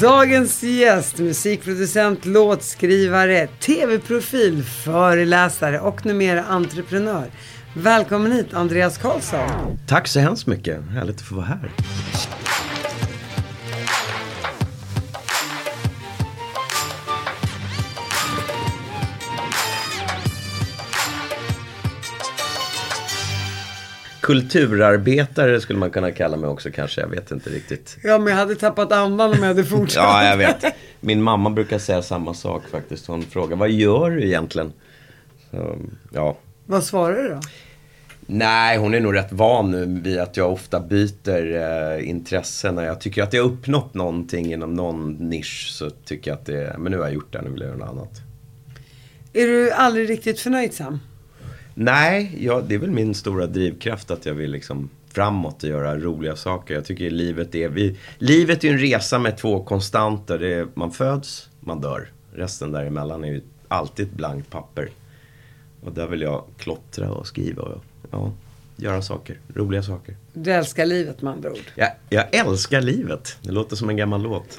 Dagens gäst, musikproducent, låtskrivare, tv-profil, föreläsare och numera entreprenör. Välkommen hit Andreas Karlsson. Tack så hemskt mycket. Härligt att få vara här. Kulturarbetare skulle man kunna kalla mig också kanske. Jag vet inte riktigt. Ja, men jag hade tappat andan om jag hade fortsatt. ja, jag vet. Min mamma brukar säga samma sak faktiskt. Hon frågar, vad gör du egentligen? Så, ja. Vad svarar du då? Nej, hon är nog rätt van nu vid att jag ofta byter eh, intresse. När jag tycker att jag har uppnått någonting inom någon nisch så tycker jag att det, men nu har jag gjort det, nu vill jag göra något annat. Är du aldrig riktigt förnöjsam? Nej, ja, det är väl min stora drivkraft att jag vill liksom framåt och göra roliga saker. Jag tycker livet är, vi, livet är en resa med två konstanter. Det är, man föds, man dör. Resten däremellan är ju alltid ett blankt papper. Och där vill jag klottra och skriva och ja, göra saker, roliga saker. Du älskar livet med andra ord? Jag, jag älskar livet. Det låter som en gammal låt.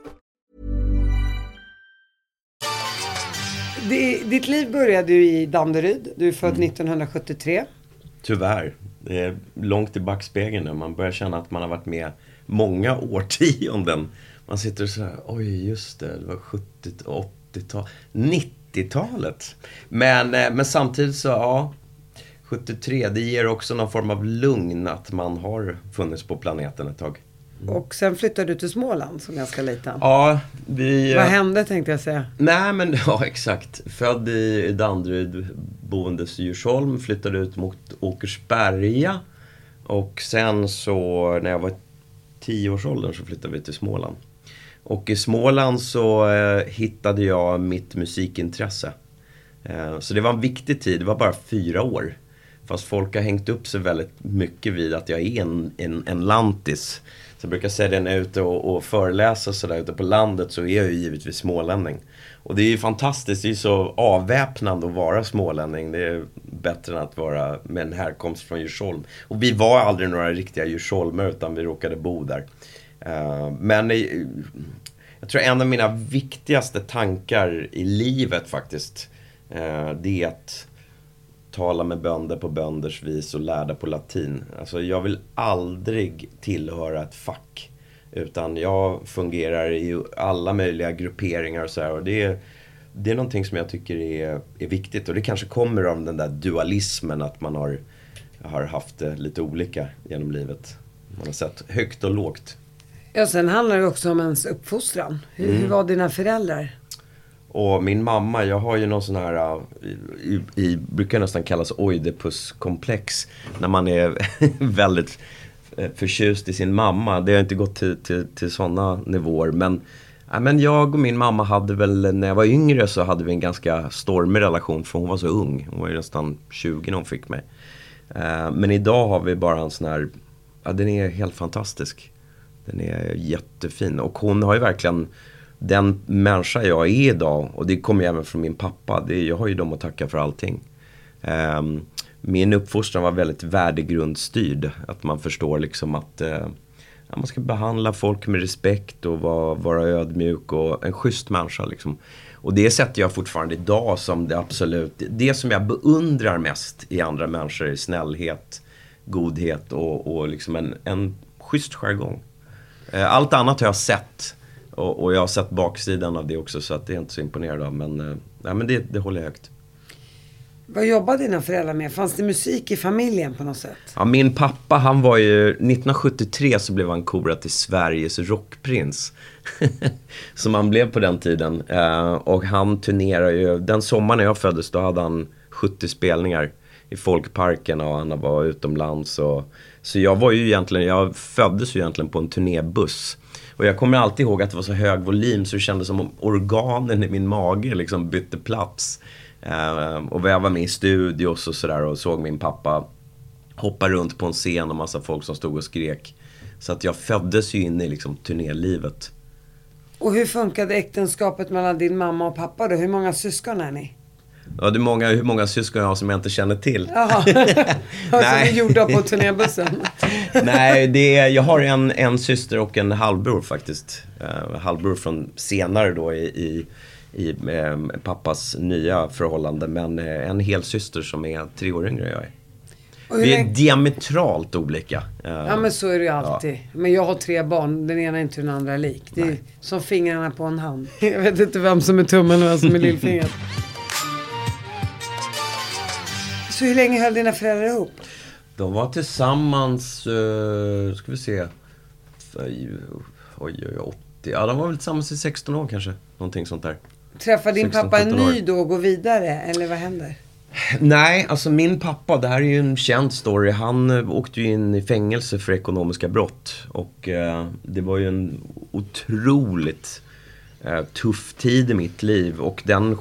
Det, ditt liv började ju i Danderyd. Du är född 1973. Tyvärr. Det är långt i backspegeln nu. Man börjar känna att man har varit med många årtionden. Man sitter så här, oj just det, det var 70 80-tal, 90-talet. Men, eh, men samtidigt så, ja, 73, det ger också någon form av lugn att man har funnits på planeten ett tag. Och sen flyttade du till Småland som ganska liten. Ja, vi... Vad hände tänkte jag säga? Nej men ja, exakt. Född i Danderyd, boendes i Djursholm, flyttade ut mot Åkersberga. Och sen så, när jag var tio års åldern så flyttade vi till Småland. Och i Småland så eh, hittade jag mitt musikintresse. Eh, så det var en viktig tid, det var bara fyra år. Fast folk har hängt upp sig väldigt mycket vid att jag är en, en, en lantis. Så jag brukar säga det när jag är ute och, och föreläser sådär ute på landet så är jag ju givetvis smålänning. Och det är ju fantastiskt, det är ju så avväpnande att vara smålänning. Det är bättre än att vara med en härkomst från Djursholm. Och vi var aldrig några riktiga Djursholmare utan vi råkade bo där. Eh, men jag tror en av mina viktigaste tankar i livet faktiskt, eh, det är att tala med bönder på bönders vis och lärda på latin. Alltså jag vill aldrig tillhöra ett fack. Utan jag fungerar i alla möjliga grupperingar och så här. Och det är, det är någonting som jag tycker är, är viktigt. Och det kanske kommer av den där dualismen att man har, har haft det lite olika genom livet. Man har sett högt och lågt. Ja, sen handlar det också om ens uppfostran. Hur, Mm. hur var dina föräldrar? Och min mamma, jag har ju någon sån här, äh, i, i, brukar nästan kallas oidipuskomplex. När man är väldigt eh, förtjust i sin mamma. Det har inte gått till, till, till sådana nivåer. Men, ja, men jag och min mamma hade väl, när jag var yngre så hade vi en ganska stormig relation. För hon var så ung. Hon var ju nästan 20 när hon fick mig. Uh, Men idag har vi bara en sån här, ja den är helt fantastisk. Den är jättefin. Och hon har ju verkligen den människa jag är idag, och det kommer ju även från min pappa, det, jag har ju dem att tacka för allting. Um, min uppfostran var väldigt värdegrundsstyrd. Att man förstår liksom att eh, man ska behandla folk med respekt och vara, vara ödmjuk och en schysst människa. Liksom. Och det sätter jag fortfarande idag som det absolut, det som jag beundrar mest i andra människor är snällhet, godhet och, och liksom en, en schysst jargong. Eh, allt annat har jag sett. Och, och jag har sett baksidan av det också så att det är inte så imponerad av. Men, eh, nej, men det, det håller jag högt. Vad jobbade dina föräldrar med? Fanns det musik i familjen på något sätt? Ja, min pappa han var ju, 1973 så blev han korad till Sveriges rockprins. Som han blev på den tiden. Eh, och han turnerade ju, den sommaren när jag föddes då hade han 70 spelningar i folkparken och han var utomlands. Och, så jag var ju egentligen, jag föddes ju egentligen på en turnébuss. Och jag kommer alltid ihåg att det var så hög volym så det kändes som om organen i min mage liksom bytte plats. Uh, och jag var med i studios och sådär och såg min pappa hoppa runt på en scen och massa folk som stod och skrek. Så att jag föddes ju in i liksom turnélivet. Och hur funkade äktenskapet mellan din mamma och pappa då? Hur många syskon är ni? Ja, det många, hur många syskon jag har som jag inte känner till. Jaha, som är gjorda på turnébussen. Nej, det är, jag har en, en syster och en halvbror faktiskt. Uh, halvbror från senare då i, i i eh, pappas nya förhållande. Men eh, en hel syster som är tre år yngre än jag är. Vi är diametralt olika. Eh, ja men så är det ju alltid. Ja. Men jag har tre barn. Den ena är inte den andra lik. Det är Nej. som fingrarna på en hand. Jag vet inte vem som är tummen och vem som är lillfingret. Så hur länge höll dina föräldrar ihop? De var tillsammans, uh, ska vi se, oj, oj, 80, ja de var väl tillsammans i 16 år kanske. Någonting sånt där. Träffar din pappa en ny då och går vidare? Eller vad händer? Nej, alltså min pappa, det här är ju en känd story. Han eh, åkte ju in i fängelse för ekonomiska brott. Och eh, det var ju en otroligt eh, tuff tid i mitt liv. Och den,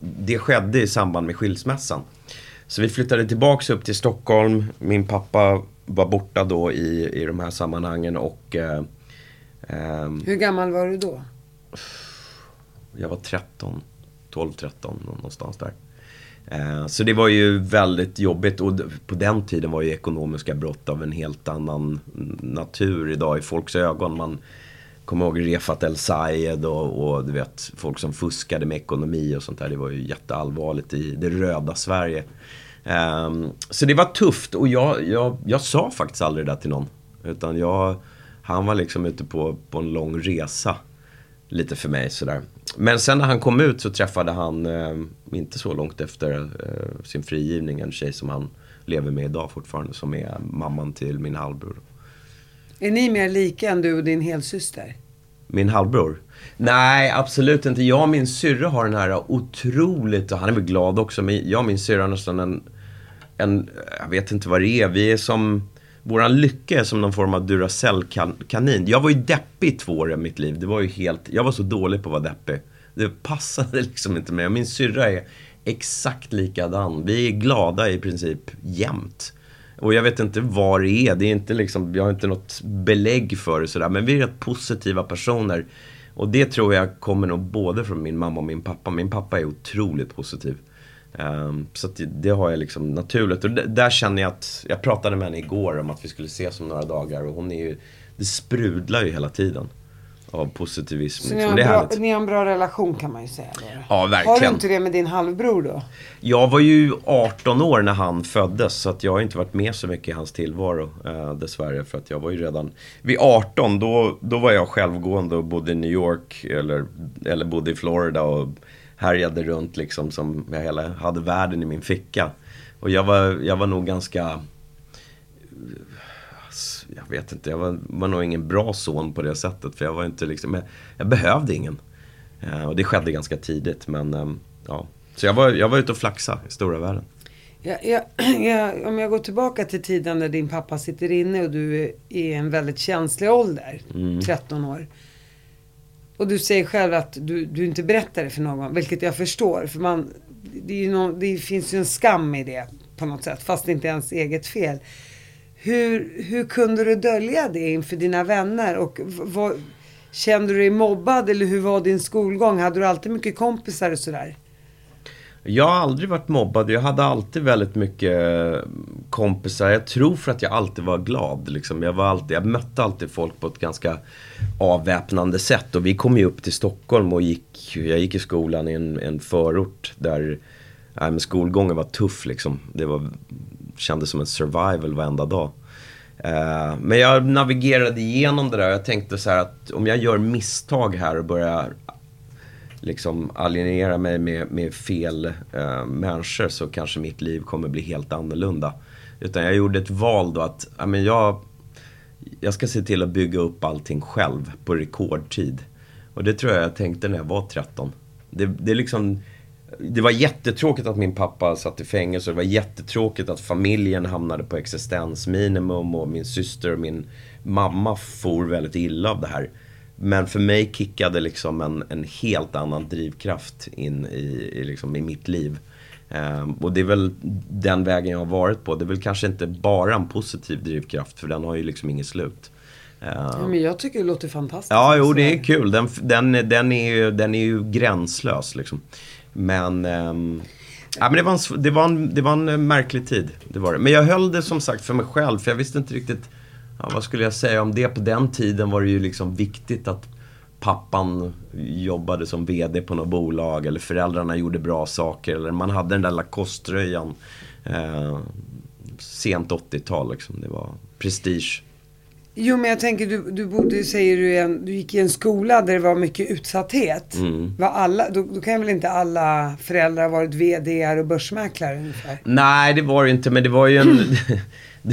det skedde i samband med skilsmässan. Så vi flyttade tillbaks upp till Stockholm. Min pappa var borta då i, i de här sammanhangen och... Eh, ehm, Hur gammal var du då? jag var 13, 12, 13 någonstans där. Eh, så det var ju väldigt jobbigt och på den tiden var ju ekonomiska brott av en helt annan natur idag i folks ögon. Man kommer ihåg Refat El Sayed och, och, du vet folk som fuskade med ekonomi och sånt där. Det var ju jätteallvarligt i det röda Sverige. Um, så det var tufft och jag, jag, jag sa faktiskt aldrig det där till någon. Utan jag, han var liksom ute på, på en lång resa. Lite för mig sådär. Men sen när han kom ut så träffade han, eh, inte så långt efter eh, sin frigivning, en tjej som han lever med idag fortfarande. Som är mamman till min halvbror. Är ni mer lika än du och din helsyster? Min halvbror? Nej, absolut inte. Jag och min syrra har den här otroligt, och han är väl glad också, men jag och min syrra har nästan en, en, jag vet inte vad det är. Vi är som Våran lycka är som någon form av Duracell-kanin. Jag var ju deppig i två år i mitt liv. Det var ju helt, jag var så dålig på att vara deppig. Det passade liksom inte mig. Min syrra är exakt likadan. Vi är glada i princip jämt. Och jag vet inte vad det är. Det är inte liksom, jag har inte något belägg för det sådär. Men vi är rätt positiva personer. Och det tror jag kommer nog både från min mamma och min pappa. Min pappa är otroligt positiv. Um, så det, det, har jag liksom naturligt. Och där känner jag att, jag pratade med henne igår om att vi skulle ses om några dagar och hon är ju, det sprudlar ju hela tiden. Av positivism. Så ni har, bra, ni har en bra relation kan man ju säga då. Ja, verkligen. Har du inte det med din halvbror då? Jag var ju 18 år när han föddes. Så att jag har inte varit med så mycket i hans tillvaro. Eh, dessvärre. För att jag var ju redan... Vid 18 då, då var jag självgående och bodde i New York. Eller, eller bodde i Florida. Och härjade runt liksom som jag hela, hade världen i min ficka. Och jag var, jag var nog ganska... Jag vet inte, jag var, var nog ingen bra son på det sättet. För jag var inte liksom, jag, jag behövde ingen. Eh, och det skedde ganska tidigt men eh, ja. Så jag var, jag var ute och flaxa i stora världen. Ja, ja, ja, om jag går tillbaka till tiden när din pappa sitter inne och du är i en väldigt känslig ålder, mm. 13 år. Och du säger själv att du, du inte berättar det för någon, vilket jag förstår. För man, det, någon, det, finns ju en skam i det på något sätt, fast det inte är ens eget fel. Hur, hur kunde du dölja det inför dina vänner? Och vad, kände du dig mobbad eller hur var din skolgång? Hade du alltid mycket kompisar och sådär? Jag har aldrig varit mobbad. Jag hade alltid väldigt mycket eh, kompisar. Jag tror för att jag alltid var glad. Liksom. Jag, var alltid, jag mötte alltid folk på ett ganska avväpnande sätt. Och vi kom ju upp till Stockholm och gick, jag gick i skolan i en, en förort där nej, men skolgången var tuff. Liksom. Det var kändes som en survival varenda dag. Eh, men jag navigerade igenom det där. Jag tänkte så här att om jag gör misstag här och börjar liksom alienera mig med, med fel eh, människor så kanske mitt liv kommer bli helt annorlunda. Utan jag gjorde ett val då att ja, men jag, jag ska se till att bygga upp allting själv på rekordtid. Och det tror jag jag tänkte när jag var 13. Det, det, är liksom, det var jättetråkigt att min pappa satt i fängelse. Det var jättetråkigt att familjen hamnade på existensminimum och min syster och min mamma for väldigt illa av det här. Men för mig kickade liksom en, en helt annan drivkraft in i, i, liksom, i mitt liv. Um, och det är väl den vägen jag har varit på. Det är väl kanske inte bara en positiv drivkraft för den har ju liksom inget slut. Uh, ja, men jag tycker det låter fantastiskt. Ja, jo det är kul. Den, den, den, är, ju, den är ju gränslös liksom. Men, um, ja, men det, var en, det, var en, det var en märklig tid. Det var det. Men jag höll det som sagt för mig själv för jag visste inte riktigt ja, vad skulle jag säga om det? På den tiden var det ju liksom viktigt att pappan jobbade som VD på något bolag eller föräldrarna gjorde bra saker. Eller man hade den där Lacoste-tröjan. Eh, sent 80-tal liksom. Det var prestige. Jo men jag tänker, du, du bodde, säger du, en, du gick i en skola där det var mycket utsatthet. Mm. Var alla, då, då kan väl inte alla föräldrar ha varit VD och börsmäklare ungefär? Nej det var det inte, men det var ju en...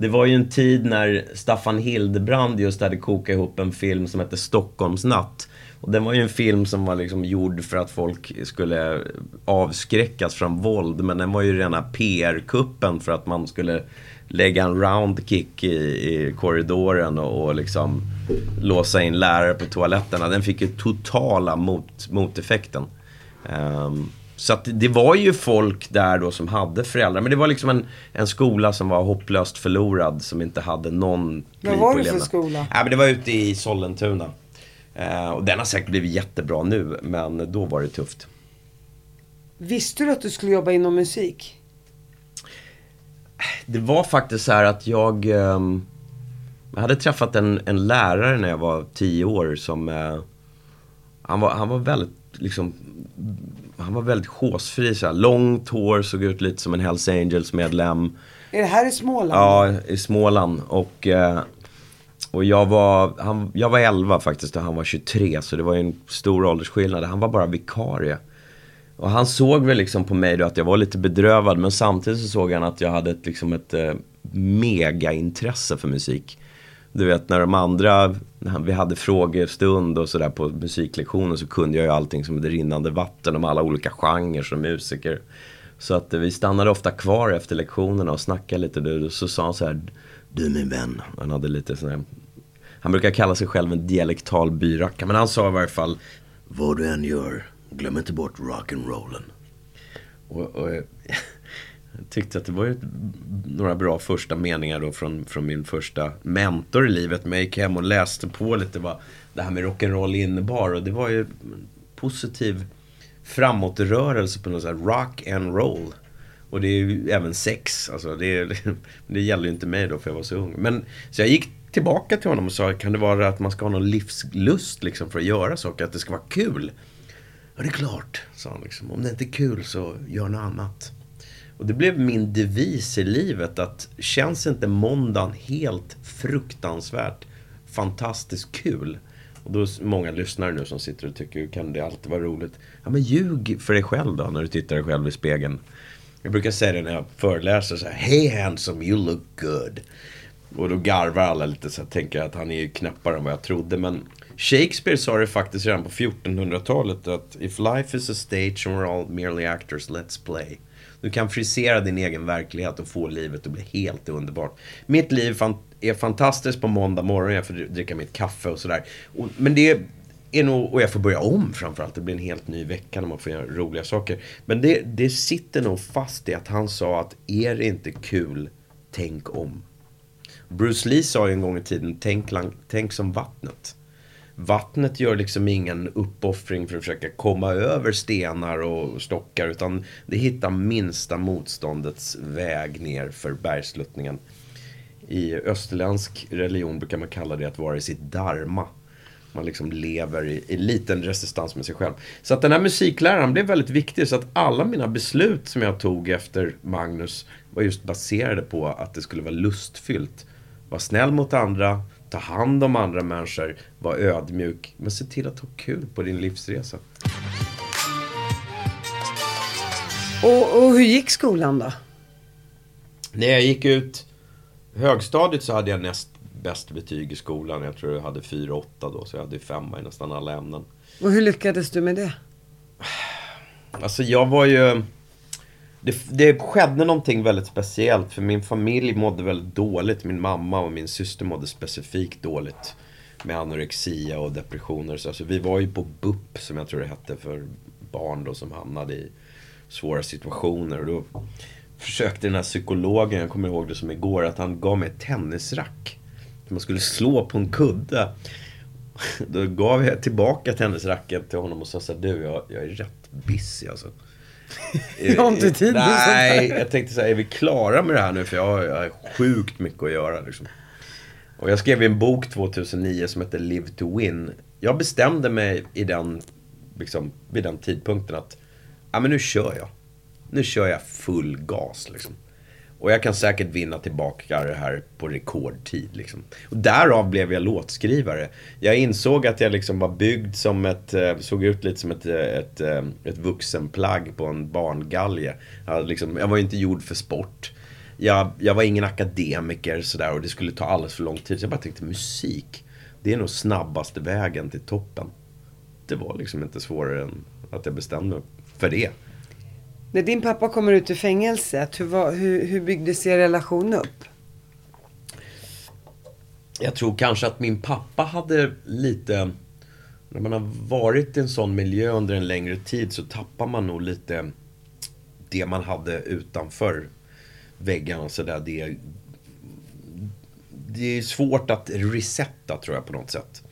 Det var ju en tid när Staffan Hildebrand just hade kokat ihop en film som hette Stockholmsnatt. Och den var ju en film som var liksom gjord för att folk skulle avskräckas från våld. Men den var ju rena PR-kuppen för att man skulle lägga en roundkick i, i korridoren och, och liksom låsa in lärare på toaletterna. Den fick ju totala mot, moteffekten. Um, så att det var ju folk där då som hade föräldrar. Men det var liksom en, en skola som var hopplöst förlorad. Som inte hade någon Vad var det för skola? Ja, men det var ute i Sollentuna. Eh, och den har säkert blivit jättebra nu. Men då var det tufft. Visste du att du skulle jobba inom musik? Det var faktiskt så här att jag... Eh, jag hade träffat en, en lärare när jag var tio år som... Eh, han, var, han var väldigt liksom han var väldigt håsfri. Så här. Långt hår, såg ut lite som en Hells Angels-medlem. Är det här i Småland? Ja, i Småland. Och, eh, och jag, var, han, jag var 11 faktiskt och han var 23. Så det var en stor åldersskillnad. Han var bara vikarie. Och han såg väl liksom på mig då att jag var lite bedrövad. Men samtidigt så såg han att jag hade ett, liksom ett eh, megaintresse för musik. Du vet när de andra, när vi hade frågestund och sådär på musiklektionen så kunde jag ju allting som ett rinnande vatten om alla olika genrer som musiker. Så att eh, vi stannade ofta kvar efter lektionerna och snackade lite. Då, så sa han så här, du min vän. Han hade lite sån här, han brukar kalla sig själv en dialektal byracka. Men han sa i varje fall, vad du än gör, glöm inte bort rock'n'rollen. Och, och eh, jag tyckte att det var ju några bra första meningar då från, från min första mentor i livet. Men jag gick hem och läste på lite vad det här med rock'n'roll innebar. Och det var ju positiv framåtrörelse på något sätt. Rock and roll. Och det är ju även sex. Alltså det, det, det gäller ju inte mig då för jag var så ung. Men, så jag gick tillbaka till honom och sa, kan det vara att man ska ha någon livslust liksom för att göra saker? Att det ska vara kul? Ja, det är klart, sa han. Liksom. Om det inte är kul så gör något annat. Och det blev min devis i livet att känns inte måndagen helt fruktansvärt fantastiskt kul? Och då är det många lyssnare nu som sitter och tycker, kan det alltid vara roligt? Ja men ljug för dig själv då, när du tittar dig själv i spegeln. Jag brukar säga det när jag föreläser så här, Hey handsome, you look good. Och då garvar alla lite så här, tänker att han är ju knäppare än vad jag trodde. Men Shakespeare sa det faktiskt redan på 1400-talet att If life is a stage and we're all merely actors, let's play. Du kan frisera din egen verklighet och få livet att bli helt underbart. Mitt liv är fantastiskt på måndag morgon. Jag får dricka mitt kaffe och sådär. Men det är nog, och jag får börja om framförallt. Det blir en helt ny vecka när man får göra roliga saker. Men det, det sitter nog fast i att han sa att är det inte kul, tänk om. Bruce Lee sa ju en gång i tiden, tänk, tänk som vattnet. Vattnet gör liksom ingen uppoffring för att försöka komma över stenar och stockar utan det hittar minsta motståndets väg ner för bergsluttningen. I österländsk religion brukar man kalla det att vara i sitt dharma. Man liksom lever i, i liten resistans med sig själv. Så att den här musikläraren blev väldigt viktig. Så att alla mina beslut som jag tog efter Magnus var just baserade på att det skulle vara lustfyllt. Var snäll mot andra, ta hand om andra människor, var ödmjuk. Men se till att ha kul på din livsresa. Och, och hur gick skolan då? När jag gick ut högstadiet så hade jag näst bäst betyg i skolan. Jag tror jag hade 4-8 då, så jag hade femma i nästan alla ämnen. Och hur lyckades du med det? Alltså jag var ju... Det, det skedde någonting väldigt speciellt för min familj mådde väldigt dåligt. Min mamma och min syster mådde specifikt dåligt. Med anorexia och depressioner. Så alltså, vi var ju på BUP som jag tror det hette för barn då som hamnade i svåra situationer. Och då försökte den här psykologen, jag kommer ihåg det som igår, att han gav mig ett tennisrack. Man skulle slå på en kudde. Då gav jag tillbaka tennisracket till honom och sa så här, du jag, jag är rätt busy alltså. Jag har inte tid. Nej, jag tänkte så här, är vi klara med det här nu? För jag har, jag har sjukt mycket att göra liksom. Och jag skrev en bok 2009 som heter Live to Win. Jag bestämde mig i den, liksom, vid den tidpunkten att, ja men nu kör jag. Nu kör jag full gas liksom. Och jag kan säkert vinna tillbaka det här på rekordtid. Liksom. Och därav blev jag låtskrivare. Jag insåg att jag liksom var byggd som ett, eh, såg ut lite som ett, eh, ett, eh, ett vuxenplagg på en barngalge. Jag, liksom, jag var ju inte gjord för sport. Jag, jag var ingen akademiker sådär och det skulle ta alldeles för lång tid. Så jag bara tänkte musik, det är nog snabbaste vägen till toppen. Det var liksom inte svårare än att jag bestämde mig för det. När din pappa kommer ut ur fängelset, hur, var, hur, hur byggdes er relation upp? Jag tror kanske att min pappa hade lite... När man har varit i en sån miljö under en längre tid så tappar man nog lite det man hade utanför väggarna. Så det, det är svårt att resetta tror jag på något sätt.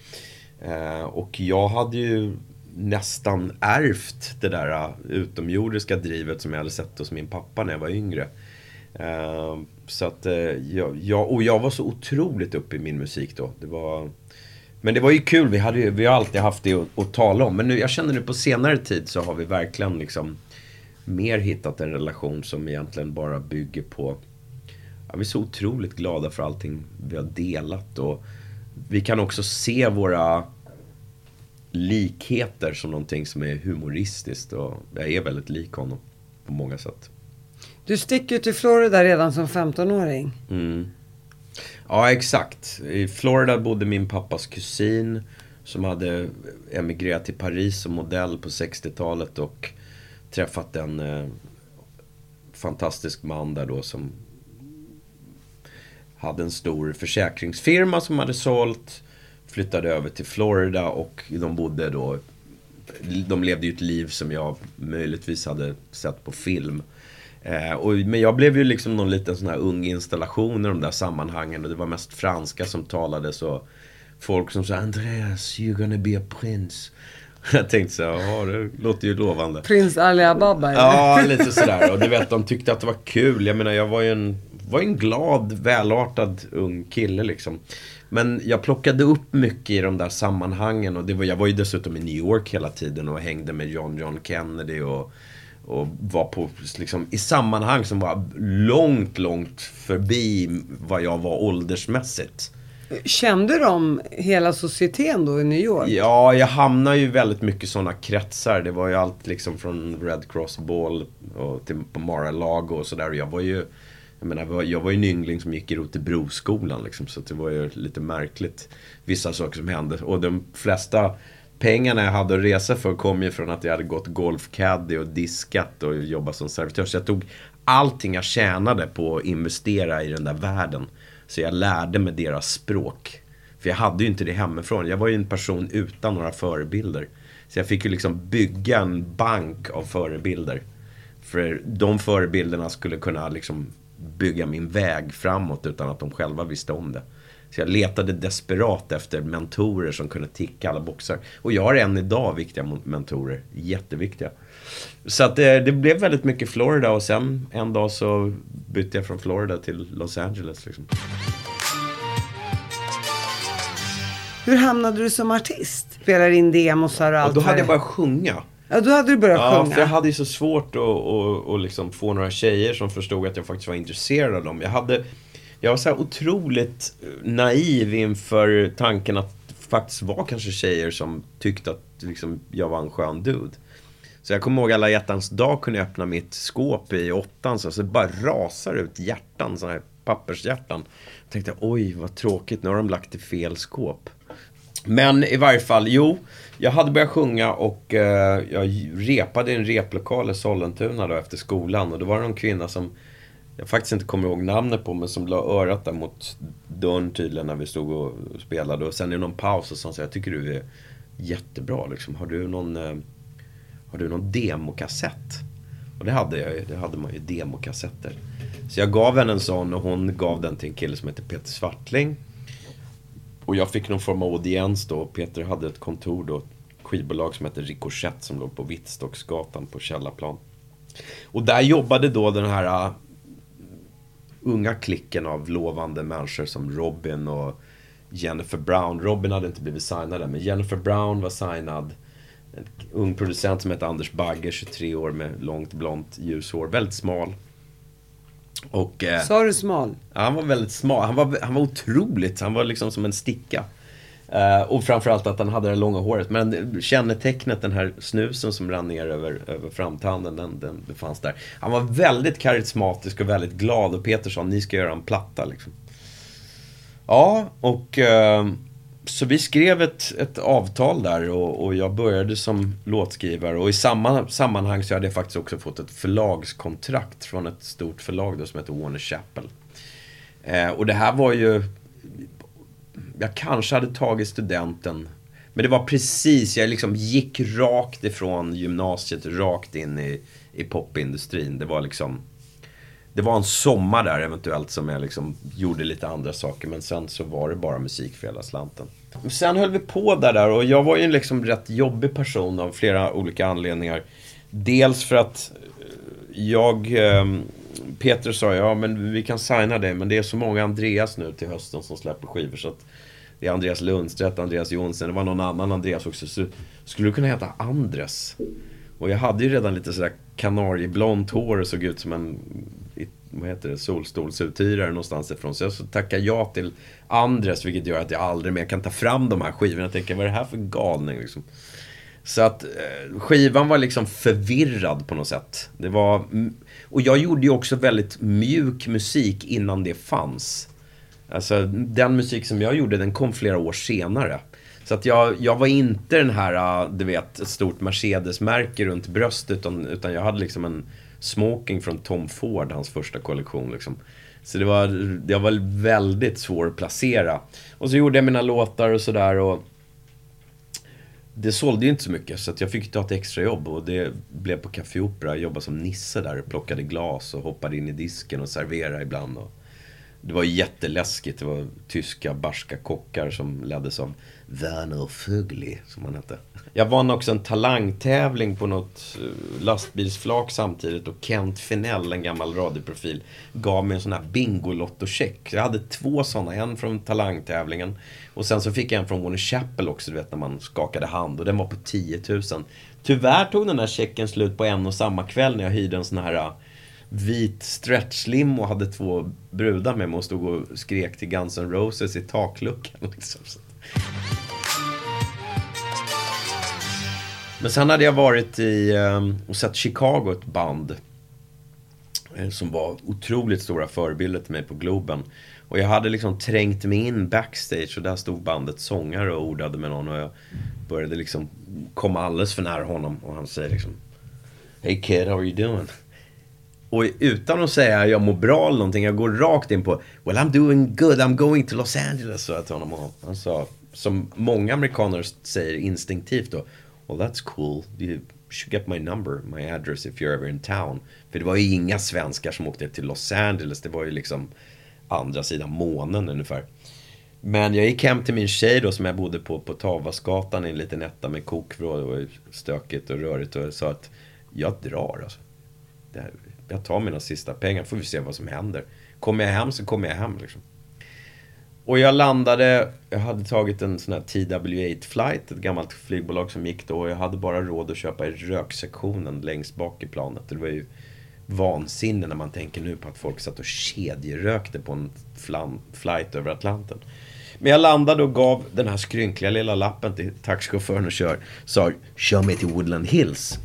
Eh, och jag hade ju nästan ärvt det där äh, utomjordiska drivet som jag hade sett hos min pappa när jag var yngre. Ehm, så att, äh, jag, jag, och jag var så otroligt uppe i min musik då. Det var, men det var ju kul, vi, hade vi har alltid haft det att, att tala om. Men nu, jag känner nu på senare tid så har vi verkligen liksom mer hittat en relation som egentligen bara bygger på Ja, vi är så otroligt glada för allting vi har delat och vi kan också se våra likheter som någonting som är humoristiskt och jag är väldigt lik honom på många sätt. Du sticker till Florida redan som 15-åring. Mm. Ja, exakt. I Florida bodde min pappas kusin som hade emigrerat till Paris som modell på 60-talet och träffat en eh, fantastisk man där då som hade en stor försäkringsfirma som hade sålt flyttade över till Florida och de bodde då de levde ju ett liv som jag möjligtvis hade sett på film. Eh, och, men jag blev ju liksom någon liten sån här ung installation i de där sammanhangen och det var mest franska som talades och folk som sa Andreas, you're gonna be a prince. Jag tänkte så ja det låter ju lovande. Prins Ali Ababa eller? Ja, lite sådär. Och du vet, de tyckte att det var kul. Jag menar, jag var ju en, var en glad, välartad ung kille liksom. Men jag plockade upp mycket i de där sammanhangen och det var, jag var ju dessutom i New York hela tiden och hängde med John John Kennedy och, och var på, liksom, i sammanhang som var långt, långt förbi vad jag var åldersmässigt. Kände de hela societeten då i New York? Ja, jag hamnade ju väldigt mycket i sådana kretsar. Det var ju allt liksom från Red Cross Ball och till på Mar-a-Lago och sådär. Jag var ju jag menar, jag var ju en yngling som gick i Rotebroskolan liksom, så det var ju lite märkligt vissa saker som hände. Och de flesta pengarna jag hade att resa för kom ju från att jag hade gått golfcaddy och diskat och jobbat som servitör. Så jag tog allting jag tjänade på att investera i den där världen. Så jag lärde mig deras språk. För jag hade ju inte det hemifrån. Jag var ju en person utan några förebilder. Så jag fick ju liksom bygga en bank av förebilder. För de förebilderna skulle kunna liksom bygga min väg framåt utan att de själva visste om det. Så jag letade desperat efter mentorer som kunde ticka alla boxar. Och jag har än idag viktiga mentorer. Jätteviktiga. Så att det, det, blev väldigt mycket Florida och sen en dag så bytte jag från Florida till Los Angeles. Liksom. Hur hamnade du som artist? Spelar in demosar och allt Och då hade jag börjat sjunga. Ja, då hade du börjat Ja, sjunga. för jag hade ju så svårt att, att, att liksom få några tjejer som förstod att jag faktiskt var intresserad av dem. Jag, hade, jag var så här otroligt naiv inför tanken att det faktiskt var kanske tjejer som tyckte att liksom, jag var en skön dude. Så jag kommer ihåg alla hjärtans dag kunde jag öppna mitt skåp i åttan så, så det bara rasar ut hjärtan, sådana här pappershjärtan. Jag tänkte oj vad tråkigt, nu har de lagt i fel skåp. Men i varje fall, jo. Jag hade börjat sjunga och eh, jag repade i en replokal i Sollentuna då efter skolan. Och då var det någon kvinna som jag faktiskt inte kommer ihåg namnet på, men som la örat där mot dörren tydligen när vi stod och spelade. Och sen i någon paus så sa hon så här, jag tycker du är jättebra liksom. Har du någon, eh, har du någon demokassett? Och det hade jag ju, det hade man ju demokassetter. Så jag gav henne en sån och hon gav den till en kille som heter Peter Svartling. Och jag fick någon form av audiens då. Peter hade ett kontor då. Ett skivbolag som hette Ricochet som låg på Vittstocksgatan på Källarplan. Och där jobbade då den här uh, unga klicken av lovande människor som Robin och Jennifer Brown. Robin hade inte blivit signad där, men Jennifer Brown var signad. En ung producent som hette Anders Bagge, 23 år med långt blont ljushår. Väldigt smal. Och... eh, Sa du smal? Ja, han var väldigt smal. Han var, han var otroligt, han var liksom som en sticka. Eh, och framförallt att han hade det långa håret. Men kännetecknet, den här snusen som rann ner över, över framtanden, den, den fanns där. Han var väldigt karismatisk och väldigt glad och Peter sa, ni ska göra en platta liksom. Ja, och eh, så vi skrev ett, ett avtal där och, och jag började som låtskrivare. Och i samma sammanhang så hade jag faktiskt också fått ett förlagskontrakt från ett stort förlag då som heter Warner Chappell. Eh, och det här var ju... Jag kanske hade tagit studenten. Men det var precis, jag liksom gick rakt ifrån gymnasiet, rakt in i, i popindustrin. Det var liksom... Det var en sommar där eventuellt som jag liksom gjorde lite andra saker. Men sen så var det bara musik för hela slanten. Sen höll vi på där, där och jag var ju en liksom rätt jobbig person av flera olika anledningar. Dels för att eh, jag... Ehm, Peter sa ja men vi kan signa dig men det är så många Andreas nu till hösten som släpper skivor så att det är Andreas Lundstedt, Andreas Jonsson, det var någon annan Andreas också. Så skulle du kunna heta Andres? Och jag hade ju redan lite sådär kanarieblont hår och såg ut som en vad heter det, solstolsuthyrare någonstans ifrån. Så jag tackar ja till Andres vilket gör att jag aldrig mer kan ta fram de här skivorna. Jag tänker, vad är det här för galning liksom? Så att eh, skivan var liksom förvirrad på något sätt. Det var... Och jag gjorde ju också väldigt mjuk musik innan det fanns. Alltså den musik som jag gjorde den kom flera år senare. Så att jag, jag var inte den här, eh, du vet, ett stort Mercedes-märke runt bröstet. Utan, utan jag hade liksom en smoking från Tom Ford, hans första kollektion liksom. Så det var, det var väldigt svår att placera. Och så gjorde jag mina låtar och sådär och det sålde ju inte så mycket så att jag fick ta ett extra jobb och det blev på Café Opera. Jag jobbade som nisse där plockade glas och hoppade in i disken och serverade ibland. Och det var jätteläskigt. Det var tyska barska kockar som leddes av Werner Fögli, som han hette. Jag vann också en talangtävling på något eh, lastbilsflak samtidigt och Kent Finell, en gammal radioprofil, gav mig en sån här Bingolotto-check. Jag hade två sådana, en från talangtävlingen och sen så fick jag en från Warner Chapel också, du vet när man skakade hand och den var på 10 000. Tyvärr tog den här checken slut på en och samma kväll när jag hyrde en sån här eh, vit stretchlim och hade två brudar med mig och stod och skrek till Guns N' Roses i takluckan. Liksom. Men sen hade jag varit i ehm, och sett Chicago, ett band. Eh, som var otroligt stora förebilder till mig på Globen. Och jag hade liksom trängt mig in backstage och där stod bandets sångare och ordade med någon. Och jag började liksom komma alldeles för nära honom. Och han säger liksom Hey kid, how are you doing? Och utan att säga jag mår bra eller någonting, jag går rakt in på Well I'm doing good, I'm going to Los Angeles, sa jag till honom. Och han sa, som många amerikaner säger instinktivt då Well that's cool, you should get my number, my address if you're ever in town. För det var ju inga svenskar som åkte till Los Angeles, det var ju liksom andra sidan månen ungefär. Men jag gick hem till min tjej då som jag bodde på på Tavasgatan i en liten etta med kokvrå och stökigt och rörigt och sa att jag drar alltså. Det här, jag tar mina sista pengar, får vi se vad som händer. Kommer jag hem så kommer jag hem liksom. Och jag landade, jag hade tagit en sån här TW8 flight, ett gammalt flygbolag som gick då. Och jag hade bara råd att köpa i röksektionen längst bak i planet. Det var ju vansinne när man tänker nu på att folk satt och kedjerökte på en flam, flight över Atlanten. Men jag landade och gav den här skrynkliga lilla lappen till taxichauffören och kör, sa kör mig till Woodland Hills.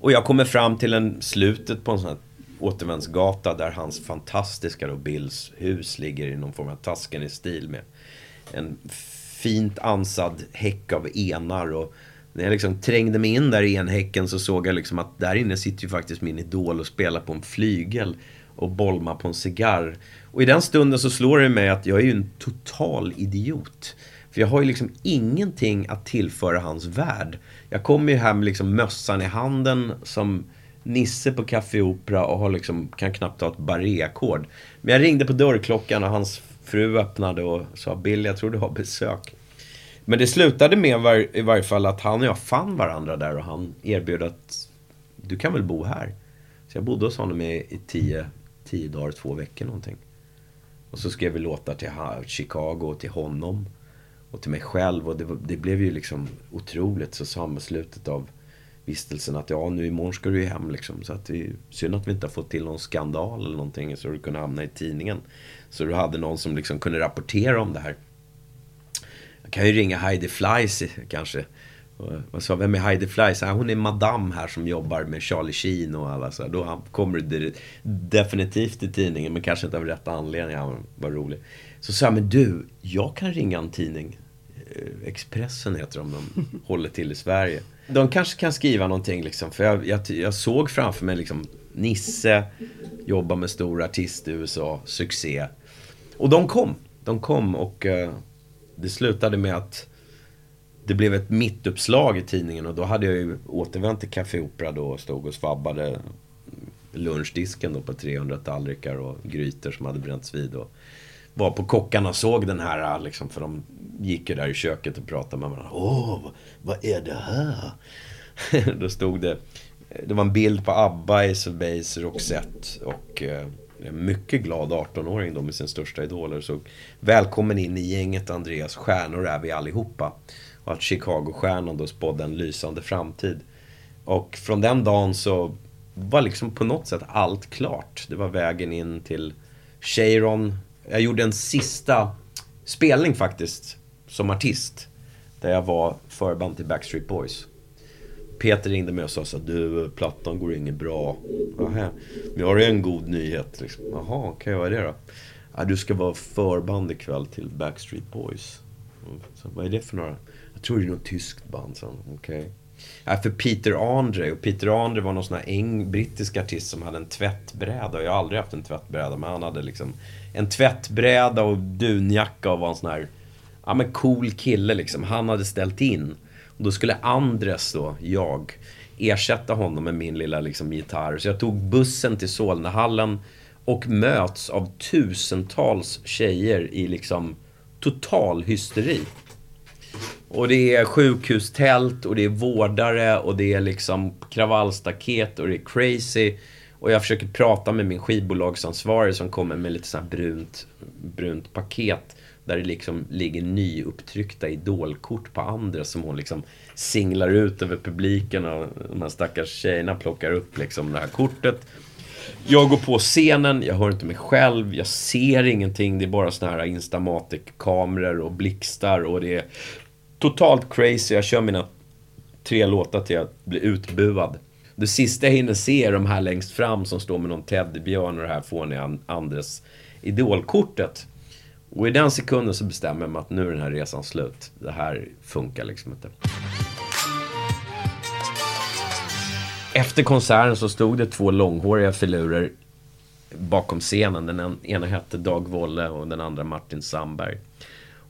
Och jag kommer fram till en slutet på en sån här återvändsgata där hans fantastiska då Bills hus ligger i någon form av tasken i stil med en fint ansad häck av enar och när jag liksom trängde mig in där i enhäcken så såg jag liksom att där inne sitter ju faktiskt min idol och spelar på en flygel och bolmar på en cigarr. Och i den stunden så slår det mig att jag är ju en total idiot. För jag har ju liksom ingenting att tillföra hans värld. Jag kommer ju här med liksom mössan i handen som Nisse på Café Opera och har liksom, kan knappt ta ett barréackord. Men jag ringde på dörrklockan och hans fru öppnade och sa Bill, jag tror du har besök. Men det slutade med var, i varje fall att han och jag fann varandra där och han erbjöd att du kan väl bo här. Så jag bodde hos honom i, i tio, tio dagar, två veckor någonting. Och så skrev vi låtar till Chicago och till honom. Och till mig själv. Och det, det blev ju liksom otroligt. Så sa han med slutet av vistelsen att ja, nu imorgon ska du ju hem liksom. Så att det är synd att vi inte har fått till någon skandal eller någonting. Så du kunde hamna i tidningen. Så du hade någon som liksom kunde rapportera om det här. Jag kan ju ringa Heidi Fleiss kanske. Vad sa, vem är Heidi Fleiss? Ah, hon är madam här som jobbar med Charlie Sheen och alla så. Då kommer det definitivt i tidningen, men kanske inte av rätt anledning. Han var rolig. Så sa jag, men du, jag kan ringa en tidning. Eh, Expressen heter de, de håller till i Sverige. De kanske kan skriva någonting liksom, för jag, jag, jag såg framför mig liksom Nisse jobba med stor artist i USA, succé. Och de kom. De kom och uh, det slutade med att det blev ett mittuppslag i tidningen och då hade jag ju återvänt till Café Opera då och stod och svabbade lunchdisken då på 300 tallrikar och grytor som hade bränts vid. Och var på kockarna och såg den här, äh, liksom, för de gick ju där i köket och pratade med varandra. Åh, vad är det här? då stod det, det var en bild på ABBA, Ace of Base, Roxette och eh, en mycket glad 18-åring då med sin största idoler. Så välkommen in i gänget Andreas, stjärnor är vi allihopa. Och att Chicago-stjärnan då spådde en lysande framtid. Och från den dagen så var liksom på något sätt allt klart. Det var vägen in till Cheiron. Jag gjorde en sista spelning faktiskt, som artist. Där jag var förband till Backstreet Boys. Peter ringde mig och sa så du, plattan går inget bra. Aha. Men jag har en god nyhet. Liksom. Jaha, okej, okay, vad är det då? Ja, du ska vara förband ikväll till Backstreet Boys. Så, vad är det för några? Jag tror det är något tyskt band, så okej. Okay. Ja, för Peter Andre. Och Peter Andre var någon sån här eng, brittisk artist som hade en tvättbräda. Jag har aldrig haft en tvättbräda, men han hade liksom en tvättbräda och dunjacka och var en sån här, ja men cool kille liksom. Han hade ställt in. Och då skulle Andres då, jag, ersätta honom med min lilla liksom, gitarr. Så jag tog bussen till Solnahallen och möts av tusentals tjejer i liksom total hysteri. Och det är sjukhustält och det är vårdare och det är liksom kravallstaket och det är crazy. Och jag försöker prata med min skivbolagsansvarig som kommer med lite sånt här brunt, brunt paket. Där det liksom ligger nyupptryckta idolkort på andra som hon liksom singlar ut över publiken och de här stackars tjejerna plockar upp liksom det här kortet. Jag går på scenen, jag hör inte mig själv, jag ser ingenting. Det är bara såna här Instamatic-kameror och blixtar och det är totalt crazy. Jag kör mina tre låtar till jag blir utbuad. Det sista jag hinner se är de här längst fram som står med någon teddybjörn och det här fåniga Andres idolkortet. Och i den sekunden så bestämmer jag mig att nu är den här resan slut. Det här funkar liksom inte. Efter konserten så stod det två långhåriga filurer bakom scenen. Den ena hette Dag Wolle och den andra Martin Sandberg.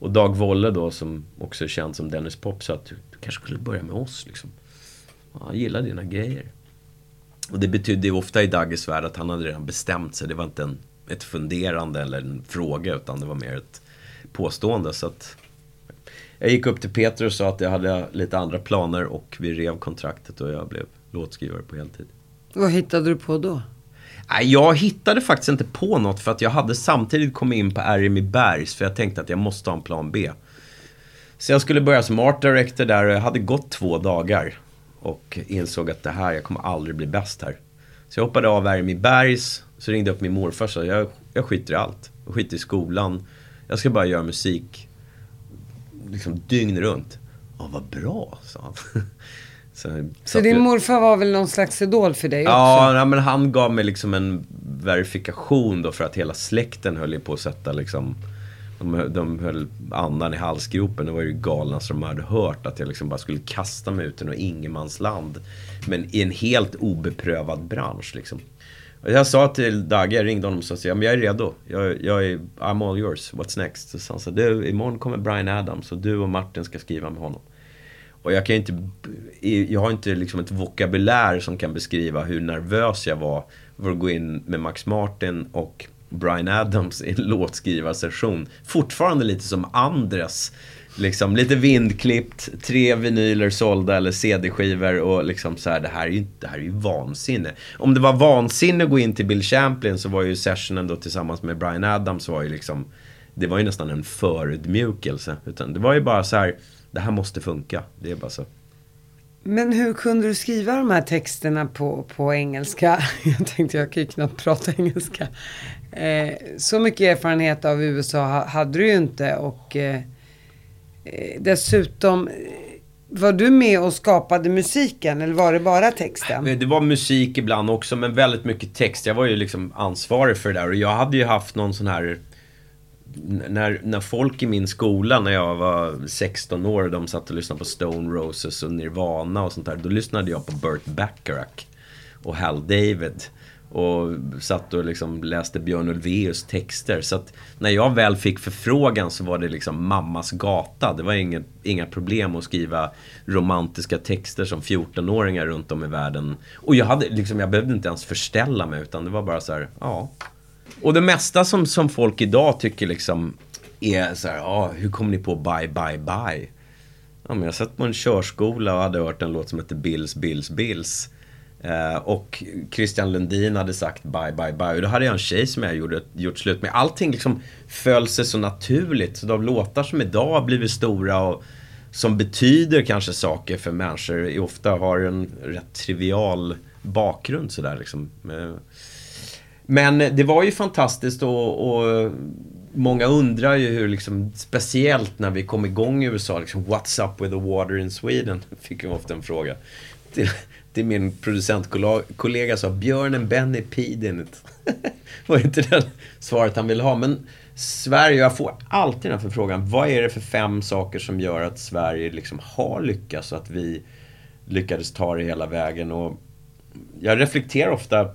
Och Dag Wolle då, som också är känd som Dennis Pop, sa att du, du kanske skulle börja med oss. Liksom. Han gillar dina grejer. Och det betydde ju ofta i Dagges värld att han hade redan bestämt sig. Det var inte en ett funderande eller en fråga utan det var mer ett påstående. Så att jag gick upp till Peter och sa att jag hade lite andra planer och vi rev kontraktet och jag blev låtskrivare på heltid. Vad hittade du på då? Jag hittade faktiskt inte på något för att jag hade samtidigt kommit in på RMI Bergs för jag tänkte att jag måste ha en plan B. Så jag skulle börja som art director där och jag hade gått två dagar. Och insåg att det här, jag kommer aldrig bli bäst här. Så jag hoppade av RMI Bergs, så ringde jag upp min morfar och sa jag, jag skiter i allt. Jag skiter i skolan. Jag ska bara göra musik liksom dygn runt. Ja, vad bra, sa han. Så, så din morfar var väl någon slags idol för dig ja, också? Ja, men han gav mig liksom en verifikation då för att hela släkten höll på att sätta liksom de, de höll andan i halsgropen. Det var ju galnaste de hade hört. Att jag liksom bara skulle kasta mig ut i något ingenmansland. Men i en helt obeprövad bransch liksom. Och jag sa till Dagge, jag ringde honom och sa men jag är redo. Jag, jag är, I'm all yours, what's next? Så sa han så du, imorgon kommer Brian Adams och du och Martin ska skriva med honom. Och jag kan inte, jag har inte liksom ett vokabulär som kan beskriva hur nervös jag var för att gå in med Max Martin och Brian Adams i en låtskrivarsession. Fortfarande lite som Andres. Liksom lite vindklippt, tre vinyler sålda eller CD-skivor och liksom så här, det här är ju, det här är ju vansinne. Om det var vansinne att gå in till Bill Champlin så var ju sessionen då tillsammans med Brian Adams var ju liksom, det var ju nästan en förödmjukelse. Utan det var ju bara så här, det här måste funka. Det är bara så. Men hur kunde du skriva de här texterna på, på engelska? Jag tänkte jag kan ju knappt prata engelska. Eh, så mycket erfarenhet av USA hade du ju inte och eh, eh, dessutom var du med och skapade musiken eller var det bara texten? Det var musik ibland också men väldigt mycket text. Jag var ju liksom ansvarig för det där och jag hade ju haft någon sån här när, när folk i min skola när jag var 16 år de satt och lyssnade på Stone Roses och Nirvana och sånt där. Då lyssnade jag på Burt Bacharach och Hal David. Och satt och liksom läste Björn Ulvaeus texter. Så att när jag väl fick förfrågan så var det liksom mammas gata. Det var inget, inga problem att skriva romantiska texter som 14-åringar runt om i världen. Och jag, hade, liksom, jag behövde inte ens förställa mig utan det var bara så här, ja. Och det mesta som, som folk idag tycker liksom är så här, ja, hur kom ni på Bye Bye Bye? Ja, men jag satt på en körskola och hade hört en låt som hette Bills Bills Bills. Eh, och Christian Lundin hade sagt bye, bye, bye. Och då hade jag en tjej som jag gjorde, gjort slut med. Allting liksom föll sig så naturligt. Så de låtar som idag har blivit stora och som betyder kanske saker för människor ofta har en rätt trivial bakgrund sådär liksom. Eh, men det var ju fantastiskt och, och många undrar ju hur liksom, speciellt när vi kom igång i USA, liksom, What's up with the water in Sweden? Fick jag ofta en fråga till till min producentkollega sa björnen Benny peed in it. var inte det svaret han ville ha. Men Sverige, jag får alltid den här förfrågan. Vad är det för fem saker som gör att Sverige liksom har lyckats och att vi lyckades ta det hela vägen? Och jag reflekterar ofta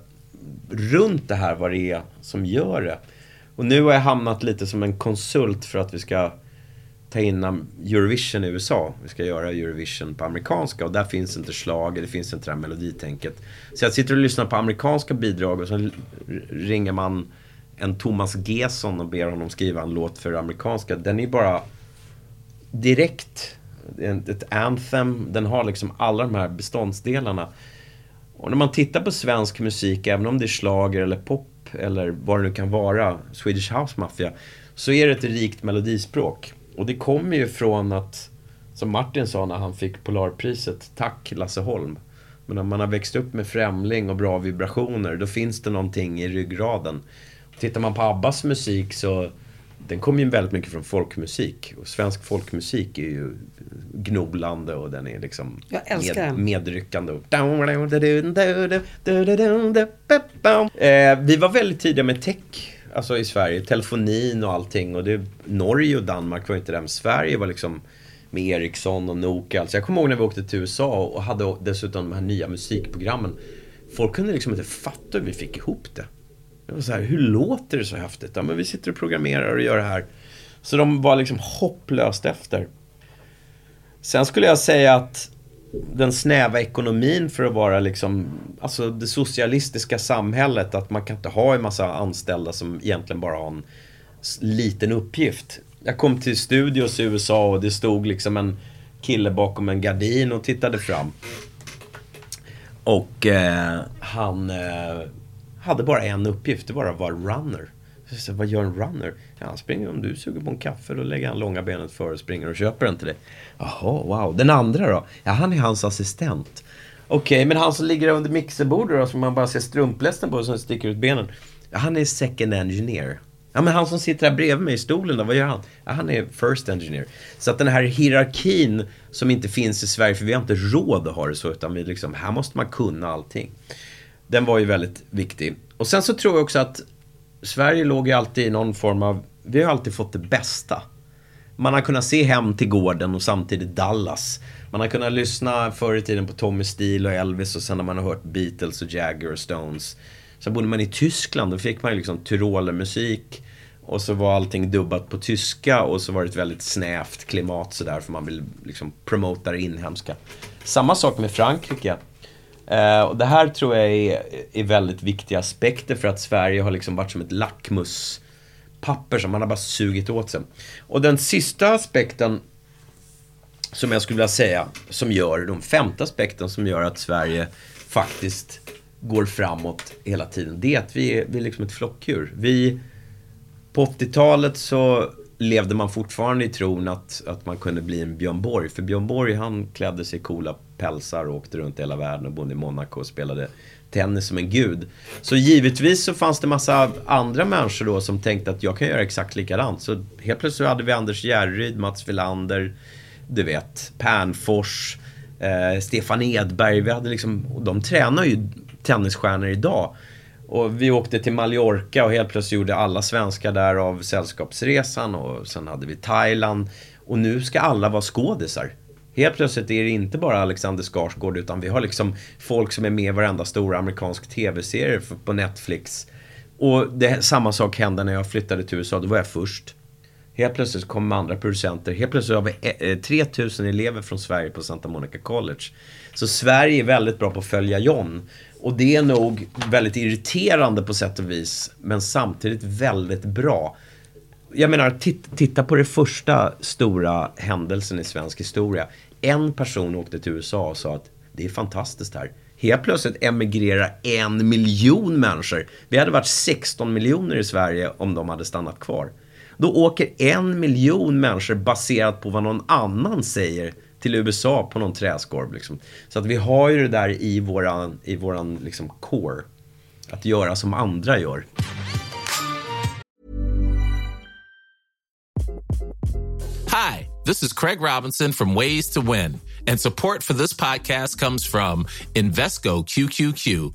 runt det här, vad det är som gör det. Och nu har jag hamnat lite som en konsult för att vi ska ta in Eurovision i USA. Vi ska göra Eurovision på amerikanska och där finns inte slag, det finns inte det här meloditänket. Så jag sitter och lyssnar på amerikanska bidrag och så ringer man en Thomas Gesson och ber honom skriva en låt för amerikanska. Den är bara direkt ett anthem. Den har liksom alla de här beståndsdelarna. Och när man tittar på svensk musik, även om det är slager eller pop eller vad det nu kan vara, Swedish House Mafia, så är det ett rikt melodispråk. Och det kommer ju från att, som Martin sa när han fick Polarpriset, tack Lasse Holm. Men när man har växt upp med Främling och bra vibrationer, då finns det någonting i ryggraden. Tittar man på Abbas musik så den kommer ju väldigt mycket från folkmusik. Och svensk folkmusik är ju gnolande och den är liksom med, medryckande. Och eh, vi var väldigt tidiga med tech alltså i Sverige, telefonin och allting. Och det, Norge och Danmark var inte det, men Sverige var liksom med Ericsson och Nokia. Alltså jag kommer ihåg när vi åkte till USA och hade dessutom de här nya musikprogrammen. Folk kunde liksom inte fatta hur vi fick ihop det. Det var så här, hur låter det så häftigt? Ja, men vi sitter och programmerar och gör det här. Så de var liksom hopplöst efter. Sen skulle jag säga att den snäva ekonomin för att vara liksom, alltså det socialistiska samhället. Att man kan inte ha en massa anställda som egentligen bara har en liten uppgift. Jag kom till studios i USA och det stod liksom en kille bakom en gardin och tittade fram. Och eh, han, eh, hade bara en uppgift, det var att vara runner. Så vad gör en runner? Ja, han springer om du suger på en kaffe, då lägger han långa benet före och springer och köper den till dig. Jaha, wow. Den andra då? Ja, han är hans assistent. Okej, men han som ligger under mixerbordet då, som man bara ser strumplästen på, som sticker ut benen. Ja, han är second engineer. Ja, men han som sitter här bredvid mig i stolen då, vad gör han? Ja, han är first engineer. Så att den här hierarkin som inte finns i Sverige, för vi har inte råd att ha det så, utan vi liksom, här måste man kunna allting. Den var ju väldigt viktig. Och sen så tror jag också att Sverige låg ju alltid i någon form av, vi har alltid fått det bästa. Man har kunnat se Hem till gården och samtidigt Dallas. Man har kunnat lyssna förr i tiden på Tommy Steele och Elvis och sen när man har hört Beatles och Jagger och Stones. Sen bodde man i Tyskland, då fick man ju liksom Tyrolermusik. Och så var allting dubbat på tyska och så var det ett väldigt snävt klimat sådär för man vill liksom promota det inhemska. Samma sak med Frankrike. Eh, och det här tror jag är, är väldigt viktiga aspekter för att Sverige har liksom varit som ett lackmuspapper som man har bara sugit åt sig. Och den sista aspekten som jag skulle vilja säga, som gör, den femte aspekten som gör att Sverige faktiskt går framåt hela tiden, det är att vi är, vi är liksom ett flockdjur. Vi, på 80-talet så levde man fortfarande i tron att, att man kunde bli en Björn Borg. För Björn Borg han klädde sig i coola pälsar och åkte runt i hela världen och bodde i Monaco och spelade tennis som en gud. Så givetvis så fanns det massa andra människor då som tänkte att jag kan göra exakt likadant. Så helt plötsligt hade vi Anders Järryd, Mats Wilander, du vet, Pernfors, eh, Stefan Edberg. Vi hade liksom, och de tränar ju tennisstjärnor idag. Och vi åkte till Mallorca och helt plötsligt gjorde alla svenskar där av Sällskapsresan och sen hade vi Thailand. Och nu ska alla vara skådisar. Helt plötsligt är det inte bara Alexander Skarsgård utan vi har liksom folk som är med i varenda stora amerikansk tv-serie på Netflix. Och det, samma sak hände när jag flyttade till USA, då var jag först. Helt plötsligt kommer andra producenter. Helt plötsligt har vi eh, eh, 3000 elever från Sverige på Santa Monica College. Så Sverige är väldigt bra på att följa John. Och det är nog väldigt irriterande på sätt och vis, men samtidigt väldigt bra. Jag menar, titta på det första stora händelsen i svensk historia. En person åkte till USA och sa att det är fantastiskt här. Helt plötsligt emigrerar en miljon människor. Vi hade varit 16 miljoner i Sverige om de hade stannat kvar. Då åker en miljon människor baserat på vad någon annan säger till USA på någon träskorv. Liksom. Så att vi har ju det där i våran, i våran liksom core. Att göra som andra gör. Hi, this is Craig Robinson from Ways to Win. And support for this podcast comes from Invesco QQQ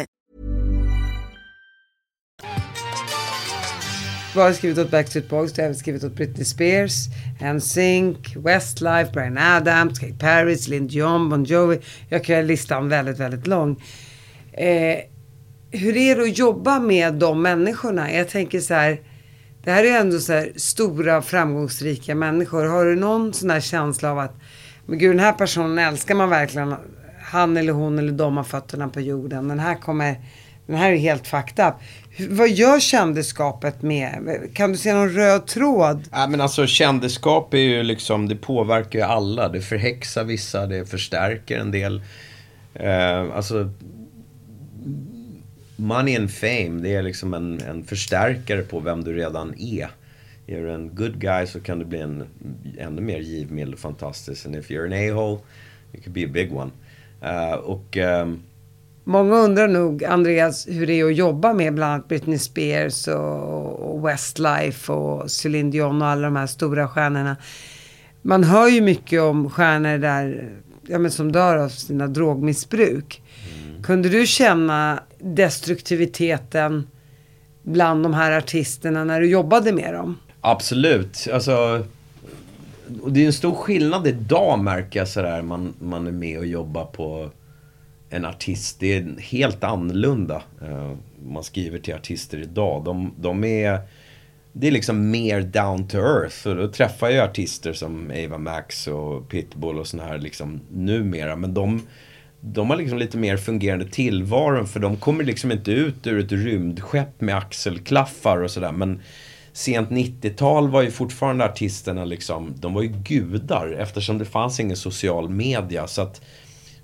Jag har skrivit åt Backstreet Boys, jag har skrivit åt Britney Spears, NSYNC, Westlife, Brian Adams, Kate Perry, Celine Dion, Bon Jovi. Jag kan göra listan väldigt, väldigt lång. Eh, hur är det att jobba med de människorna? Jag tänker så här, det här är ändå så här stora framgångsrika människor. Har du någon sån här känsla av att, men gud den här personen älskar man verkligen. Han eller hon eller de har fötterna på jorden. Den här kommer, den här är helt fucked up. Vad gör kändisskapet med, kan du se någon röd tråd? Ja, men alltså kändisskap är ju liksom, det påverkar ju alla. Det förhäxar vissa, det förstärker en del. Eh, alltså, money and fame, det är liksom en, en förstärkare på vem du redan är. Är du en good guy så kan du bli en ännu mer givmild och fantastisk. And if you're an a-hole, you could be a big one. Uh, och... Um, Många undrar nog, Andreas, hur det är att jobba med bland annat Britney Spears och, Westlife och Celine Dion och alla de här stora stjärnorna. Man hör ju mycket om stjärnor där, ja, men som dör av sina drogmissbruk. Kunde du känna destruktiviteten bland de här artisterna när du jobbade med dem? Absolut. Alltså, det är en stor skillnad idag märker jag sådär. Man, man är med och jobbar på en artist. Det är helt annorlunda. Eh, man skriver till artister idag. De, de är... Det är liksom mer down to earth. Och då träffar jag artister som Ava Max och Pitbull och såna här liksom numera. Men de, de har liksom lite mer fungerande tillvaron. För de kommer liksom inte ut ur ett rymdskepp med axelklaffar och sådär. Men sent 90-tal var ju fortfarande artisterna liksom, de var ju gudar eftersom det fanns ingen social media. Så att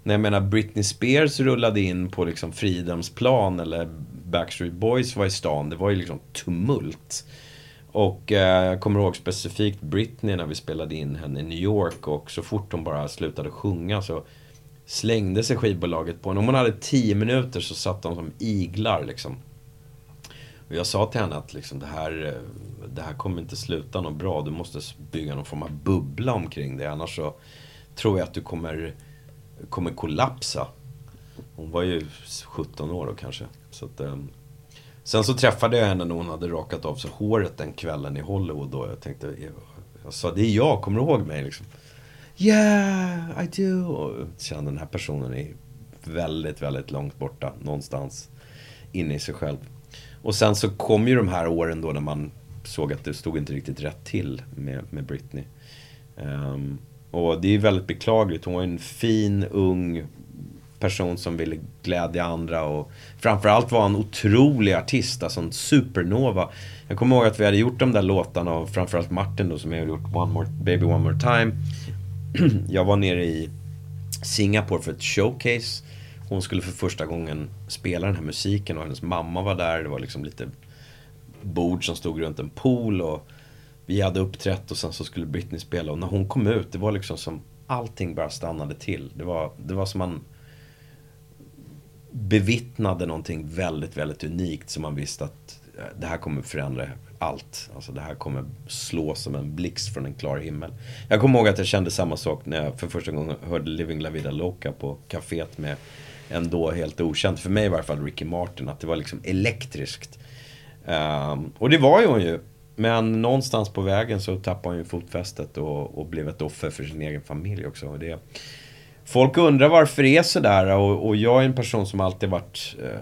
när jag menar Britney Spears rullade in på liksom Fridhemsplan eller Backstreet Boys var i stan, det var ju liksom tumult. Och eh, jag kommer ihåg specifikt Britney när vi spelade in henne i New York och så fort hon bara slutade sjunga så slängde sig skivbolaget på henne. Om hon hade tio minuter så satt de som iglar liksom. Och jag sa till henne att liksom, det, här, eh, det här kommer inte sluta något bra. Du måste bygga någon form av bubbla omkring det. Annars så tror jag att du kommer, kommer kollapsa. Hon var ju 17 år då kanske. Så att, um, sen så träffade jag henne när hon hade rakat av sig håret den kvällen i Hollywood. Då. jag tänkte, jag sa det är jag, kommer du ihåg mig? Liksom. Yeah, I do. Och kände den här personen är väldigt, väldigt långt borta. Någonstans inne i sig själv. Och sen så kom ju de här åren då när man såg att det stod inte riktigt rätt till med, med Britney. Um, och det är väldigt beklagligt. Hon var en fin, ung person som ville glädja andra och framförallt var en otrolig artist, alltså en supernova. Jag kommer ihåg att vi hade gjort de där låtarna och framförallt Martin då som jag hade gjort One More, Baby One More Time. jag var nere i Singapore för ett showcase hon skulle för första gången spela den här musiken och hennes mamma var där. Det var liksom lite bord som stod runt en pool och vi hade uppträtt och sen så skulle Britney spela och när hon kom ut det var liksom som allting bara stannade till. Det var, det var som man bevittnade någonting väldigt, väldigt unikt som man visste att det här kommer förändra allt. Alltså det här kommer slå som en blixt från en klar himmel. Jag kommer ihåg att jag kände samma sak när jag för första gången hörde Living La Vida Loca på kaféet med en då helt okänd, för mig i varje fall, Ricky Martin. Att det var liksom elektriskt. Um, och det var ju hon ju. Men någonstans på vägen så tappade hon ju fotfästet och, och blev ett offer för sin egen familj också. Och det, folk undrar varför det är sådär och, och jag är en person som alltid varit eh,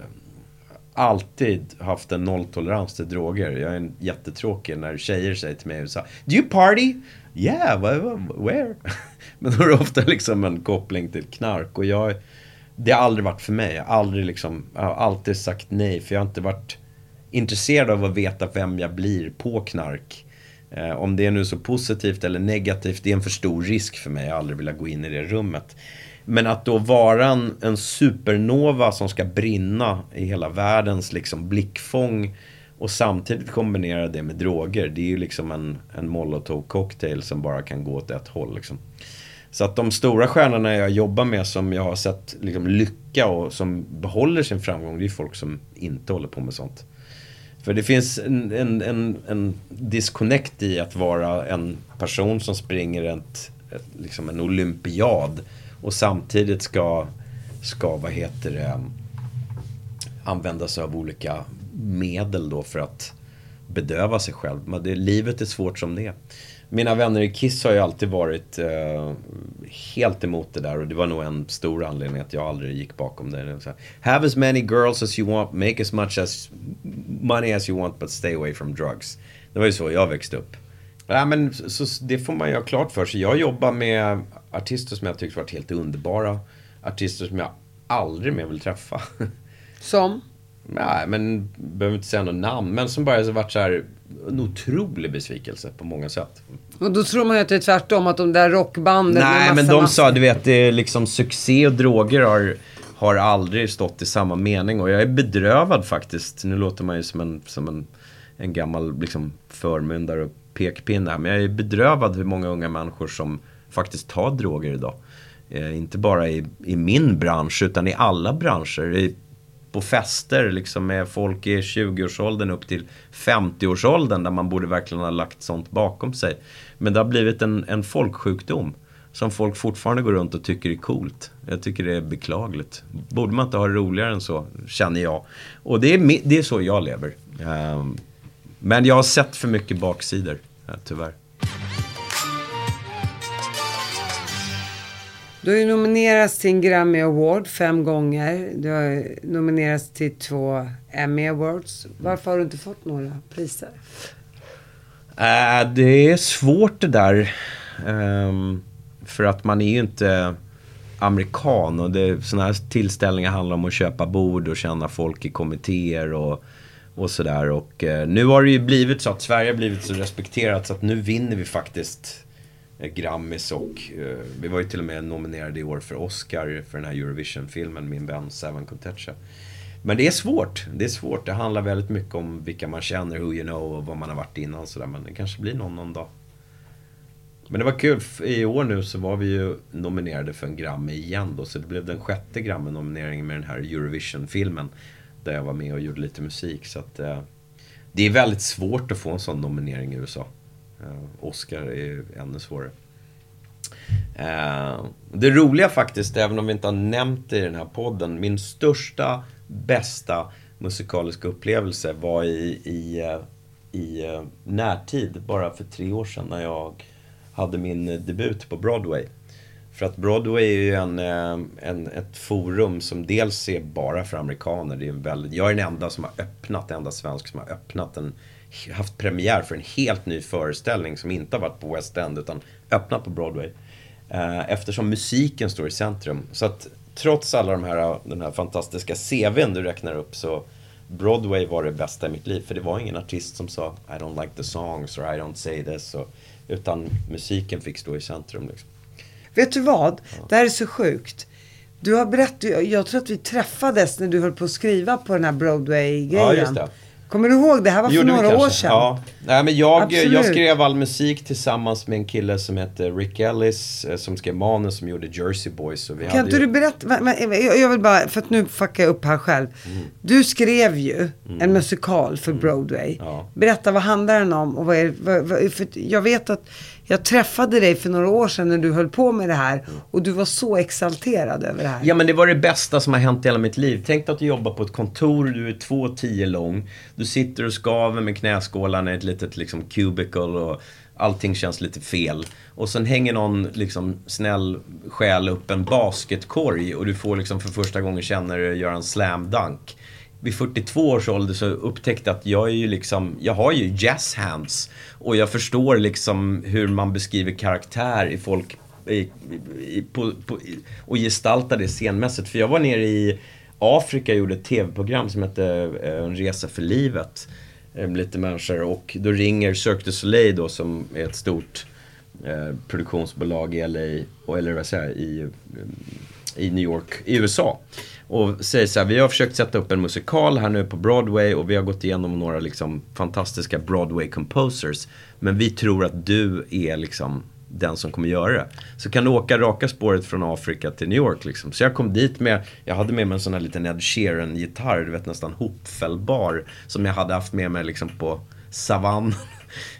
alltid haft en nolltolerans till droger. Jag är en jättetråkig när tjejer säger till mig så Do you party? Yeah, where? Men då är det ofta liksom en koppling till knark och jag det har aldrig varit för mig. Jag har, aldrig liksom, jag har alltid sagt nej för jag har inte varit intresserad av att veta vem jag blir på knark. Eh, om det är nu så positivt eller negativt, det är en för stor risk för mig. Jag har aldrig vilja gå in i det rummet. Men att då vara en, en supernova som ska brinna i hela världens liksom blickfång och samtidigt kombinera det med droger. Det är ju liksom en, en molotov cocktail som bara kan gå åt ett håll. Liksom. Så att de stora stjärnorna jag jobbar med som jag har sett liksom, lycka och som behåller sin framgång, det är folk som inte håller på med sånt. För det finns en, en, en, en disconnect i att vara en person som springer ett, ett, liksom en olympiad och samtidigt ska, ska vad heter det, använda sig av olika medel då för att bedöva sig själv. Men det, livet är svårt som det är. Mina vänner i Kiss har ju alltid varit uh, helt emot det där och det var nog en stor anledning att jag aldrig gick bakom det. Så, Have as many girls as you want, make as much as money as you want but stay away from drugs. Det var ju så jag växte upp. Ja, men, så, det får man ju ha klart för sig. Jag jobbar med artister som jag tyckte varit helt underbara. Artister som jag aldrig mer vill träffa. Som? Nej, men behöver inte säga något namn. Men som bara har varit så här en otrolig besvikelse på många sätt. Och då tror man ju att det är tvärtom, att de där rockbanden Nej, men de sa, du vet, det är liksom succé och droger har, har aldrig stått i samma mening. Och jag är bedrövad faktiskt. Nu låter man ju som en, som en, en gammal liksom, förmyndare och pekpinne här. Men jag är bedrövad hur många unga människor som faktiskt tar droger idag. Eh, inte bara i, i min bransch utan i alla branscher. I, på fester liksom med folk i 20-årsåldern upp till 50-årsåldern där man borde verkligen ha lagt sånt bakom sig. Men det har blivit en, en folksjukdom som folk fortfarande går runt och tycker är coolt. Jag tycker det är beklagligt. Borde man inte ha det roligare än så, känner jag. Och det är, det är så jag lever. Um, men jag har sett för mycket baksidor, eh, tyvärr. Du har ju nominerats till en Grammy Award fem gånger. Du har nominerats till två Emmy Awards. Varför har du inte fått några priser? Äh, det är svårt det där. Um, för att man är ju inte amerikan och det, sådana här tillställningar handlar om att köpa bord och känna folk i kommittéer och, och sådär. Och uh, nu har det ju blivit så att Sverige har blivit så respekterat så att nu vinner vi faktiskt Eh, Grammis och eh, vi var ju till och med nominerade i år för Oscar för den här Eurovision-filmen, min vän Seven Contecha. Men det är svårt. Det är svårt. Det handlar väldigt mycket om vilka man känner, who you know och vad man har varit innan. Sådär. Men det kanske blir någon någon dag. Men det var kul. I år nu så var vi ju nominerade för en Grammy igen då. Så det blev den sjätte Grammy-nomineringen med den här Eurovision-filmen. Där jag var med och gjorde lite musik. Så att, eh, det är väldigt svårt att få en sån nominering i USA. Eh, Oscar är ju ännu svårare. Eh, det roliga faktiskt, även om vi inte har nämnt det i den här podden. Min största, bästa musikaliska upplevelse var i, i, eh, i närtid, bara för tre år sedan när jag hade min debut på Broadway. För att Broadway är ju en, en, ett forum som dels är bara för amerikaner. Det är väldigt, jag är den enda som har öppnat, den enda svensk som har öppnat en, haft premiär för en helt ny föreställning som inte har varit på West End utan öppnat på Broadway. Eh, eftersom musiken står i centrum. Så att trots alla de här, den här fantastiska CVn du räknar upp så Broadway var det bästa i mitt liv. För det var ingen artist som sa I don't like the songs or I don't say this. Och, utan musiken fick stå i centrum. Liksom. Vet du vad? Ja. Det här är så sjukt. Du har berättat, jag tror att vi träffades när du höll på att skriva på den här Broadway-grejen. Ja. Kommer du ihåg? Det här var för Gjorde några år sedan. Ja. Nej, men jag, jag skrev all musik tillsammans med en kille som heter Rick Ellis. Eh, som skrev manus som gjorde Jersey Boys. Och vi kan inte ju... du berätta? Jag vill bara, för att nu fuckar jag upp här själv. Mm. Du skrev ju mm. en musikal för mm. Broadway. Ja. Berätta, vad handlar den om? Och vad är, vad, vad, för jag vet att jag träffade dig för några år sedan när du höll på med det här och du var så exalterad över det här. Ja, men det var det bästa som har hänt i hela mitt liv. Tänk dig att du jobbar på ett kontor, du är 2,10 lång. Du sitter och skaver med knäskålarna i ett litet liksom, cubicle och allting känns lite fel. Och sen hänger någon liksom, snäll själ upp en basketkorg och du får liksom för första gången känna dig göra en slam dunk vid 42 års ålder så upptäckte att jag är ju liksom, jag har ju jazz hands. Och jag förstår liksom hur man beskriver karaktär i folk i, i, på, på, och gestaltar det scenmässigt. För jag var nere i Afrika och gjorde ett tv-program som hette eh, En resa för livet. Eh, lite människor och då ringer Cirque du Soleil då som är ett stort eh, produktionsbolag i LA, och, eller vad säger jag, i, eh, i New York, i USA. Och säger så här, vi har försökt sätta upp en musikal här nu på Broadway och vi har gått igenom några liksom fantastiska Broadway composers. Men vi tror att du är liksom den som kommer göra det. Så kan du åka raka spåret från Afrika till New York liksom. Så jag kom dit med, jag hade med mig en sån här liten Ed Sheeran-gitarr, du vet nästan hopfällbar. Som jag hade haft med mig liksom på savannen.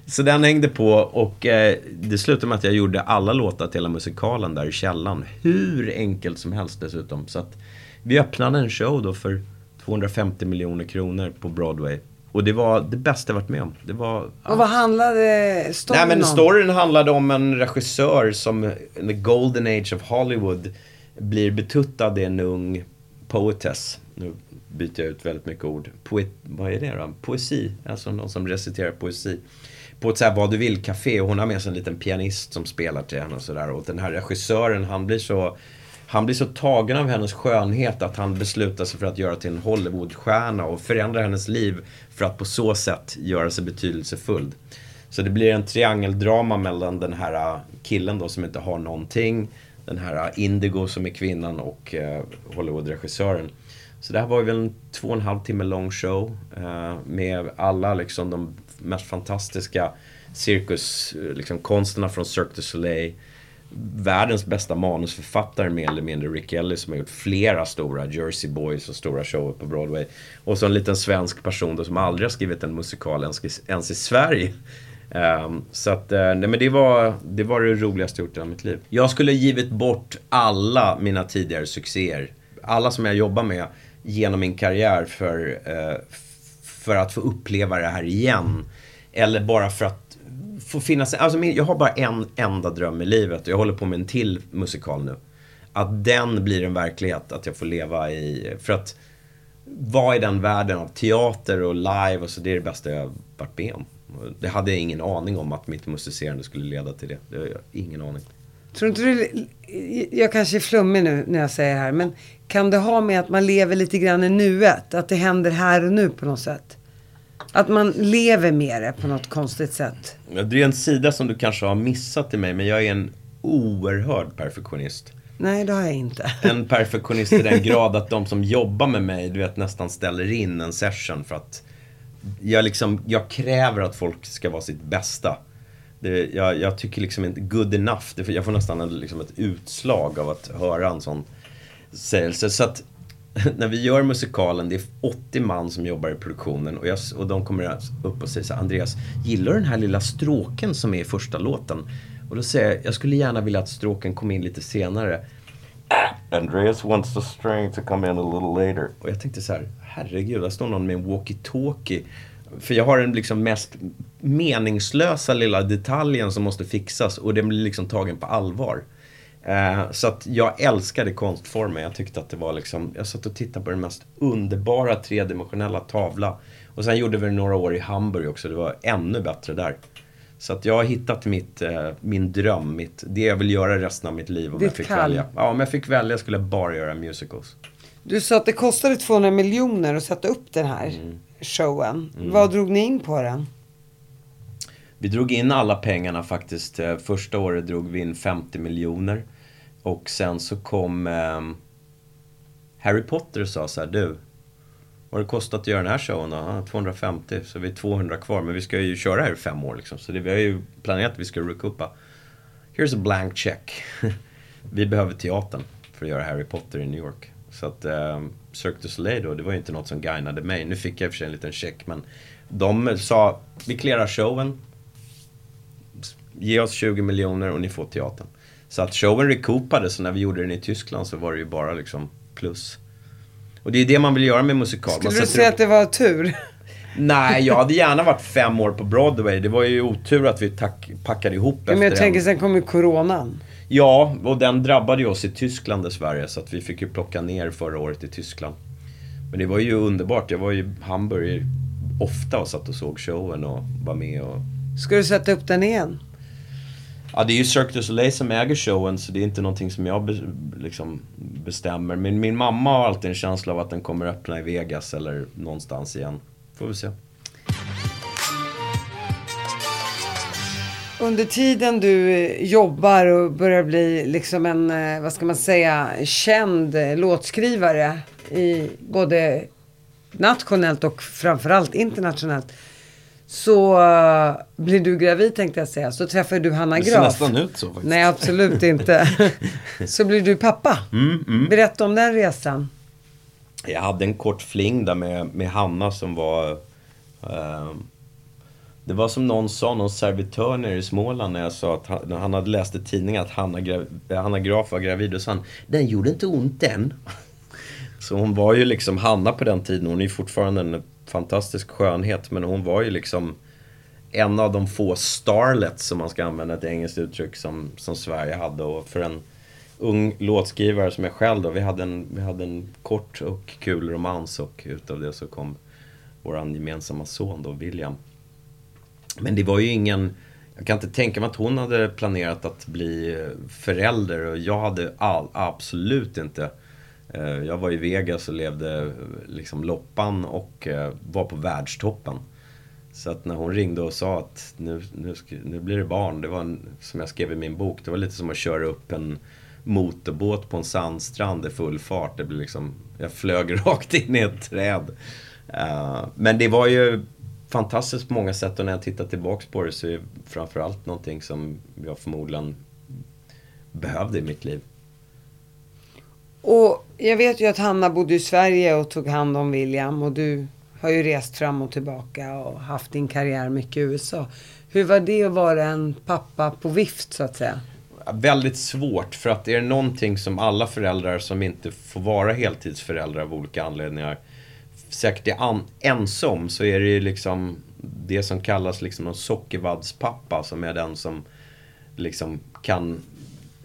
Så den hängde på och eh, det slutade med att jag gjorde alla låtar till hela musikalen där i källan. Hur enkelt som helst dessutom. Så att vi öppnade en show då för 250 miljoner kronor på Broadway. Och det var det bästa jag varit med om. Det var, och vad handlade storyn om? Nej men storyn handlade om en regissör som, in the golden age of Hollywood, blir betuttad i en ung poetess. Nu byter jag ut väldigt mycket ord. Poet, vad är det då? Poesi, alltså någon som reciterar poesi. På ett så här vad du vill-café och hon har med sig en liten pianist som spelar till henne och sådär. Och den här regissören, han blir så han blir så tagen av hennes skönhet att han beslutar sig för att göra till en Hollywoodstjärna och förändra hennes liv för att på så sätt göra sig betydelsefull. Så det blir en triangeldrama mellan den här äh, killen då som inte har någonting, den här äh, Indigo som är kvinnan och äh, Hollywoodregissören. Så det här var ju en två och en halv timme lång show eh, med alla liksom de mest fantastiska cirkuskonsterna eh, liksom, konsterna från Cirque du Soleil världens bästa manusförfattare mer eller mindre, Rick Ellis, som har gjort flera stora Jersey Boys och stora shower på Broadway. Och så en liten svensk person då, som aldrig har skrivit en musikal ens, i- ens i Sverige. Um, så att, eh, nej men det var, det var det roligaste jag gjort i hela mitt liv. Jag skulle givit bort alla mina tidigare succéer. Alla som jag jobbar med genom min karriär för, eh, för att få uppleva det här igen. Eller bara för att få finnas, alltså jag har bara en enda dröm i livet och jag håller på med en till musikal nu. Att den blir en verklighet, att jag får leva i, för att vara i den världen av teater och live och så, det är det bästa jag varit med om. Det hade jag ingen aning om att mitt musicerande skulle leda till det. Det har jag ingen aning. Tror inte du, jag kanske är flummig nu när jag säger det här, men kan det ha med att man lever lite grann i nuet? Att det händer här och nu på något sätt? Att man lever med det på något konstigt sätt? Det är en sida som du kanske har missat i mig, men jag är en oerhörd perfektionist. Nej, det har jag inte. En perfektionist i den grad att de som jobbar med mig, du vet, nästan ställer in en session för att jag, liksom, jag kräver att folk ska vara sitt bästa. Det, jag, jag tycker liksom inte good enough. Det, jag får nästan en, liksom ett utslag av att höra en sån sägelse. Så att när vi gör musikalen, det är 80 man som jobbar i produktionen och, jag, och de kommer upp och säger så här, Andreas, gillar du den här lilla stråken som är i första låten? Och då säger jag, jag skulle gärna vilja att stråken kom in lite senare. Andreas wants the string to come in a little later. Och jag tänkte så här, herregud, där står någon med en walkie-talkie. För jag har den liksom mest meningslösa lilla detaljen som måste fixas och den blir liksom tagen på allvar. Eh, så att jag älskade konstformen. Jag tyckte att det var liksom, jag satt och tittade på den mest underbara tredimensionella tavla. Och sen gjorde vi några år i Hamburg också, det var ännu bättre där. Så att jag har hittat mitt, eh, min dröm, mitt, det jag vill göra resten av mitt liv om Ditt jag fick kall. välja. Ja, om jag fick välja skulle jag bara göra musicals. Du sa att det kostade 200 miljoner att sätta upp den här Mm. showen. Vad drog ni in på den? Vi drog in alla pengarna faktiskt. Eh, första året drog vi in 50 miljoner. Och sen så kom eh, Harry Potter och sa så här, du. Vad har det kostat att göra den här showen då? Ah, 250, så vi är 200 kvar. Men vi ska ju köra här i fem år liksom. Så det, vi har ju planerat att vi ska recoupa. Here's a blank check. vi behöver teatern för att göra Harry Potter i New York. Så att eh, Cirque du Soleil då, det var ju inte något som guidade mig. Nu fick jag i och för sig en liten check, men de sa, vi clearar showen. Ge oss 20 miljoner och ni får teatern. Så att showen recoupades, så när vi gjorde den i Tyskland så var det ju bara liksom plus. Och det är det man vill göra med musikal. Man Skulle du sätter säga upp- att det var tur? Nej, jag hade gärna varit fem år på Broadway. Det var ju otur att vi tack, packade ihop Ja, men jag tänker en... sen kom ju coronan. Ja, och den drabbade ju oss i Tyskland dessvärre. Så att vi fick ju plocka ner förra året i Tyskland. Men det var ju underbart. Jag var ju i Hamburg ofta och satt och såg showen och var med och... Ska du sätta upp den igen? Ja, det är ju Cirque du Soleil som äger showen så det är inte någonting som jag be, liksom bestämmer. Men min mamma har alltid en känsla av att den kommer öppna i Vegas eller någonstans igen. Får vi se. Under tiden du eh, jobbar och börjar bli liksom en, eh, vad ska man säga, känd eh, låtskrivare i både nationellt och framförallt internationellt. Så eh, blir du gravid tänkte jag säga. Så träffar du Hanna Det ser Graf. nästan ut så faktiskt. Nej, absolut inte. så blir du pappa. Mm, Berätta om den resan. Jag hade en kort fling där med, med Hanna som var... Eh, det var som någon sa, någon servitör nere i Småland när jag sa att han, när han hade läst i tidningen att Hanna, Hanna Graf var gravid. Och sa han, den gjorde inte ont än. Så hon var ju liksom Hanna på den tiden. Hon är ju fortfarande en fantastisk skönhet. Men hon var ju liksom en av de få starlets, som man ska använda ett engelskt uttryck, som, som Sverige hade. Och för en ung låtskrivare som jag själv då, vi hade en, vi hade en kort och kul romans och utav det så kom vår gemensamma son då, William. Men det var ju ingen, jag kan inte tänka mig att hon hade planerat att bli förälder och jag hade all, absolut inte. Eh, jag var i Vegas och levde eh, liksom loppan och eh, var på världstoppen. Så att när hon ringde och sa att nu, nu, nu blir det barn, det var en, som jag skrev i min bok, det var lite som att köra upp en motorbåt på en sandstrand i full fart. Det blev liksom, jag flög rakt in i ett träd. Men det var ju fantastiskt på många sätt och när jag tittar tillbaks på det så är det framförallt någonting som jag förmodligen behövde i mitt liv. Och jag vet ju att Hanna bodde i Sverige och tog hand om William. Och du har ju rest fram och tillbaka och haft din karriär mycket i USA. Hur var det att vara en pappa på vift så att säga? Väldigt svårt, för att är det någonting som alla föräldrar som inte får vara heltidsföräldrar av olika anledningar säkert är an- ense om så är det ju liksom det som kallas liksom en sockervaddspappa som är den som liksom kan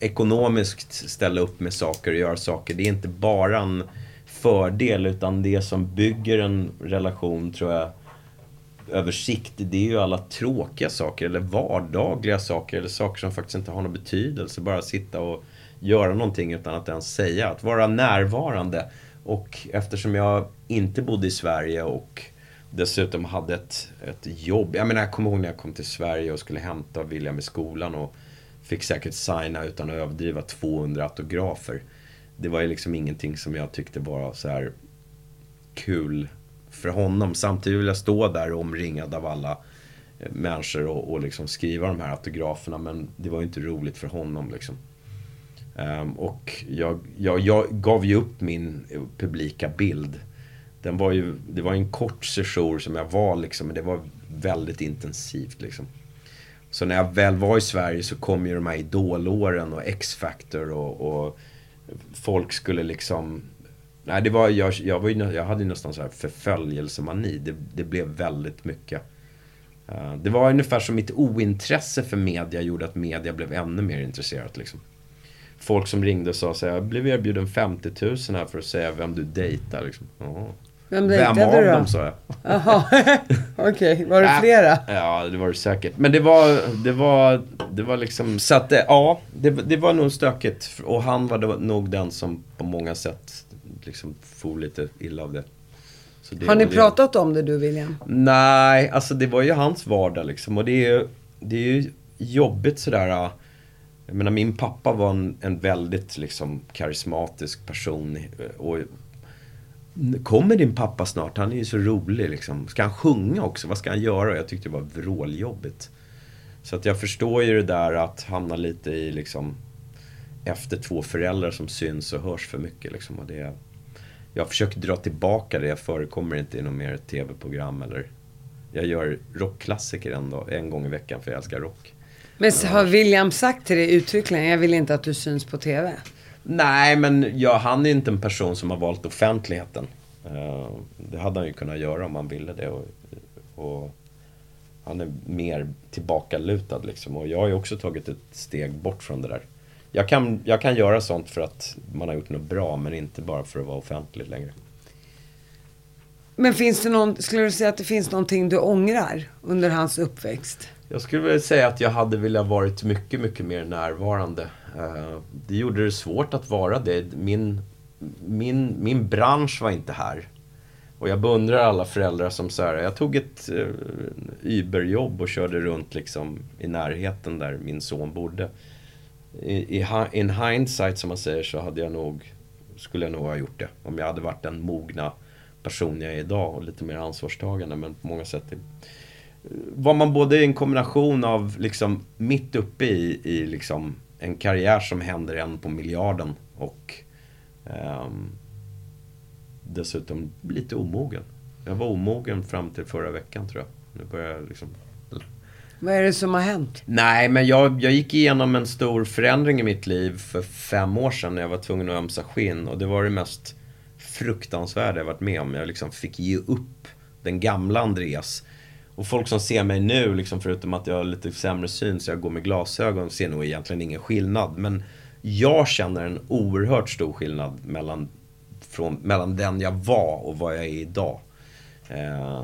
ekonomiskt ställa upp med saker och göra saker. Det är inte bara en fördel utan det som bygger en relation tror jag över sikt, det är ju alla tråkiga saker eller vardagliga saker eller saker som faktiskt inte har någon betydelse. Bara sitta och göra någonting utan att ens säga. Att vara närvarande. Och eftersom jag inte bodde i Sverige och dessutom hade ett, ett jobb. Jag menar, jag kommer ihåg när jag kom till Sverige och skulle hämta William i skolan och fick säkert signa utan att överdriva 200 autografer. Det var ju liksom ingenting som jag tyckte var så här kul för honom. Samtidigt vill jag stå där omringad av alla eh, människor och, och liksom skriva de här autograferna. Men det var ju inte roligt för honom liksom. Um, och jag, jag, jag gav ju upp min eh, publika bild. Den var ju, det var en kort session som jag var liksom, men det var väldigt intensivt liksom. Så när jag väl var i Sverige så kom ju de här idolåren och X-Factor och, och folk skulle liksom Nej, det var, jag, jag, var ju, jag hade ju nästan så här förföljelsemani. Det, det blev väldigt mycket. Uh, det var ungefär som mitt ointresse för media gjorde att media blev ännu mer intresserat. Liksom. Folk som ringde och sa så här, jag blev erbjuden 50 000 här för att säga vem du dejtar. Liksom. Oh. Vem Vem dejtade av du då? dem sa jag. Jaha, okej. Var det Äh, flera? Ja, det var det säkert. Men det var, det var, det var liksom, så att det, ja, det, det var nog stökigt. Och han var nog den som på många sätt liksom for lite illa av det. Det Har ni det. pratat om det du William? Nej, alltså det var ju hans vardag liksom. Och det är ju, det är ju jobbigt sådär. Jag menar min pappa var en, en väldigt liksom karismatisk person. Och Kommer din pappa snart? Han är ju så rolig liksom. Ska han sjunga också? Vad ska han göra? Och Jag tyckte det var vråljobbigt. Så att jag förstår ju det där att hamna lite i liksom efter två föräldrar som syns och hörs för mycket liksom. Och det, jag försöker dra tillbaka det. Jag förekommer inte i något mer tv-program eller jag gör rockklassiker en, dag, en gång i veckan för jag älskar rock. Men har William sagt till dig uttryckligen, jag vill inte att du syns på TV? Nej, men ja, han är inte en person som har valt offentligheten. Eh, det hade han ju kunnat göra om han ville det. Och, och han är mer tillbakalutad liksom. Och jag har ju också tagit ett steg bort från det där. Jag kan, jag kan göra sånt för att man har gjort något bra, men inte bara för att vara offentlig längre. Men finns det någon, skulle du säga att det finns någonting du ångrar under hans uppväxt? Jag skulle vilja säga att jag hade velat varit mycket, mycket mer närvarande. Eh, det gjorde det svårt att vara det. Min, min, min bransch var inte här. Och jag beundrar alla föräldrar som så här, jag tog ett uh, Uber-jobb och körde runt liksom i närheten där min son bodde. I, i, in hindsight som man säger så hade jag nog, skulle jag nog ha gjort det. Om jag hade varit den mogna person jag är idag och lite mer ansvarstagande. Men på många sätt eh, var man både i en kombination av liksom mitt uppe i, i liksom en karriär som händer en på miljarden och ehm, dessutom lite omogen. Jag var omogen fram till förra veckan tror jag. Nu börjar jag liksom... Vad är det som har hänt? Nej, men jag, jag gick igenom en stor förändring i mitt liv för fem år sedan när jag var tvungen att ömsa skinn. Och det var det mest fruktansvärda jag varit med om. Jag liksom fick ge upp den gamla Andreas. Och folk som ser mig nu, liksom förutom att jag har lite sämre syn så jag går med glasögon, ser nog egentligen ingen skillnad. Men jag känner en oerhört stor skillnad mellan, från, mellan den jag var och vad jag är idag. Eh,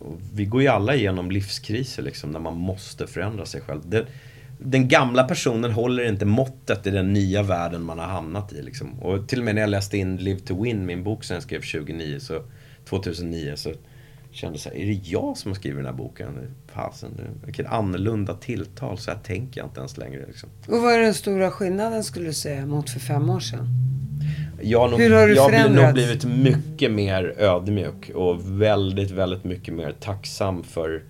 och vi går ju alla igenom livskriser liksom, när man måste förändra sig själv. Det, den gamla personen håller inte måttet i den nya världen man har hamnat i. Liksom. Och till och med när jag läste in Live to Win, min bok som jag skrev 2009, så, 2009, så kände så här, är det jag som har skrivit den här boken? Fasen, vilket annorlunda tilltal, så här tänker jag inte ens längre. Liksom. Och vad är den stora skillnaden skulle du säga mot för fem år sedan? Jag har nog, Hur har du jag har nog blivit mycket mer ödmjuk och väldigt, väldigt mycket mer tacksam för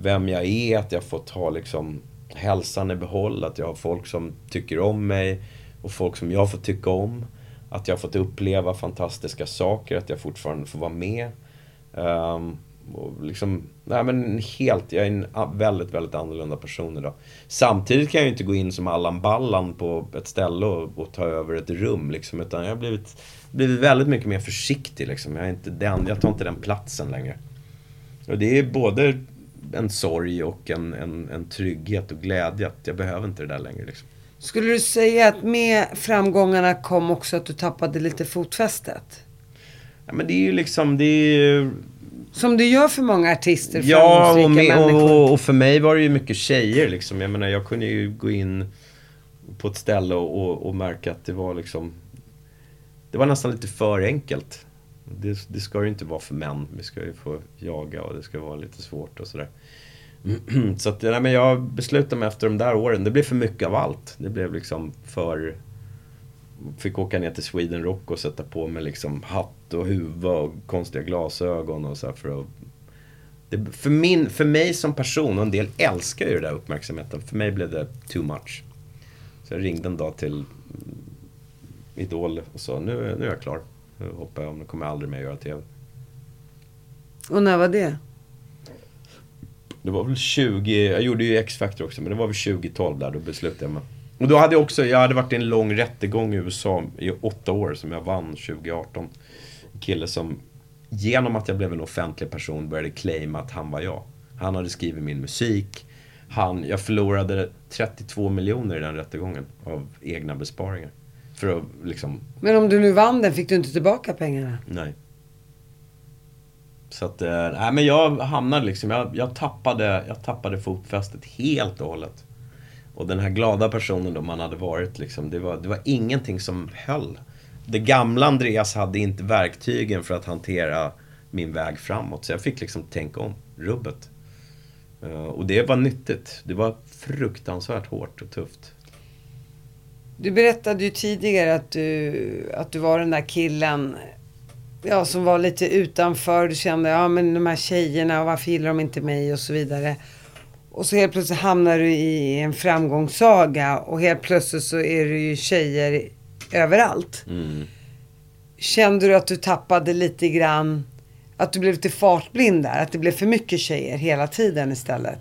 vem jag är. Att jag fått ha liksom hälsan i behåll, att jag har folk som tycker om mig och folk som jag får tycka om. Att jag har fått uppleva fantastiska saker, att jag fortfarande får vara med. Um, och liksom, nej men helt, jag är en väldigt, väldigt annorlunda person idag. Samtidigt kan jag ju inte gå in som Allan Ballan på ett ställe och, och ta över ett rum liksom. Utan jag har blivit, blivit väldigt mycket mer försiktig liksom. Jag, är inte den, jag tar inte den platsen längre. Och det är både en sorg och en, en, en trygghet och glädje att jag behöver inte det där längre liksom. Skulle du säga att med framgångarna kom också att du tappade lite fotfästet? Ja men det är ju liksom, det är ju som du gör för många artister, Ja, och, med, och, och, för mig var det ju mycket tjejer liksom. Jag menar, jag kunde ju gå in på ett ställe och, och, och märka att det var liksom... Det var nästan lite för enkelt. Det, det ska ju inte vara för män. Vi ska ju få jaga och det ska vara lite svårt och sådär. Så att, nej, men jag beslutade mig efter de där åren. Det blev för mycket av allt. Det blev liksom för fick åka ner till Sweden Rock och sätta på mig liksom hatt och huva och konstiga glasögon och så här för att... Det, för, min, för mig som person, och en del älskar ju den där uppmärksamheten, för mig blev det too much. Så jag ringde en dag till Idol och sa nu, nu är jag klar. Nu hoppar jag om, nu kommer jag aldrig mer göra TV. Och när var det? Det var väl 20, jag gjorde ju X-Factor också, men det var väl 2012 där, då beslutade jag mig. Och då hade jag också, jag hade varit i en lång rättegång i USA i åtta år som jag vann 2018. En kille som genom att jag blev en offentlig person började claima att han var jag. Han hade skrivit min musik. Han, jag förlorade 32 miljoner i den rättegången av egna besparingar. För att liksom... Men om du nu vann den, fick du inte tillbaka pengarna? Nej. Så att, eh, nej men jag hamnade liksom, jag, jag, tappade, jag tappade fotfästet helt och hållet. Och den här glada personen då man hade varit liksom, det var, det var ingenting som höll. Det gamla Andreas hade inte verktygen för att hantera min väg framåt. Så jag fick liksom tänka om, rubbet. Eh, och det var nyttigt. Det var fruktansvärt hårt och tufft. Du berättade ju tidigare att du, att du var den där killen ja, som var lite utanför. Du kände, ja men de här tjejerna, varför gillar de inte mig och så vidare. Och så helt plötsligt hamnar du i en framgångssaga och helt plötsligt så är det ju tjejer överallt. Mm. Kände du att du tappade lite grann, att du blev lite fartblind där? Att det blev för mycket tjejer hela tiden istället?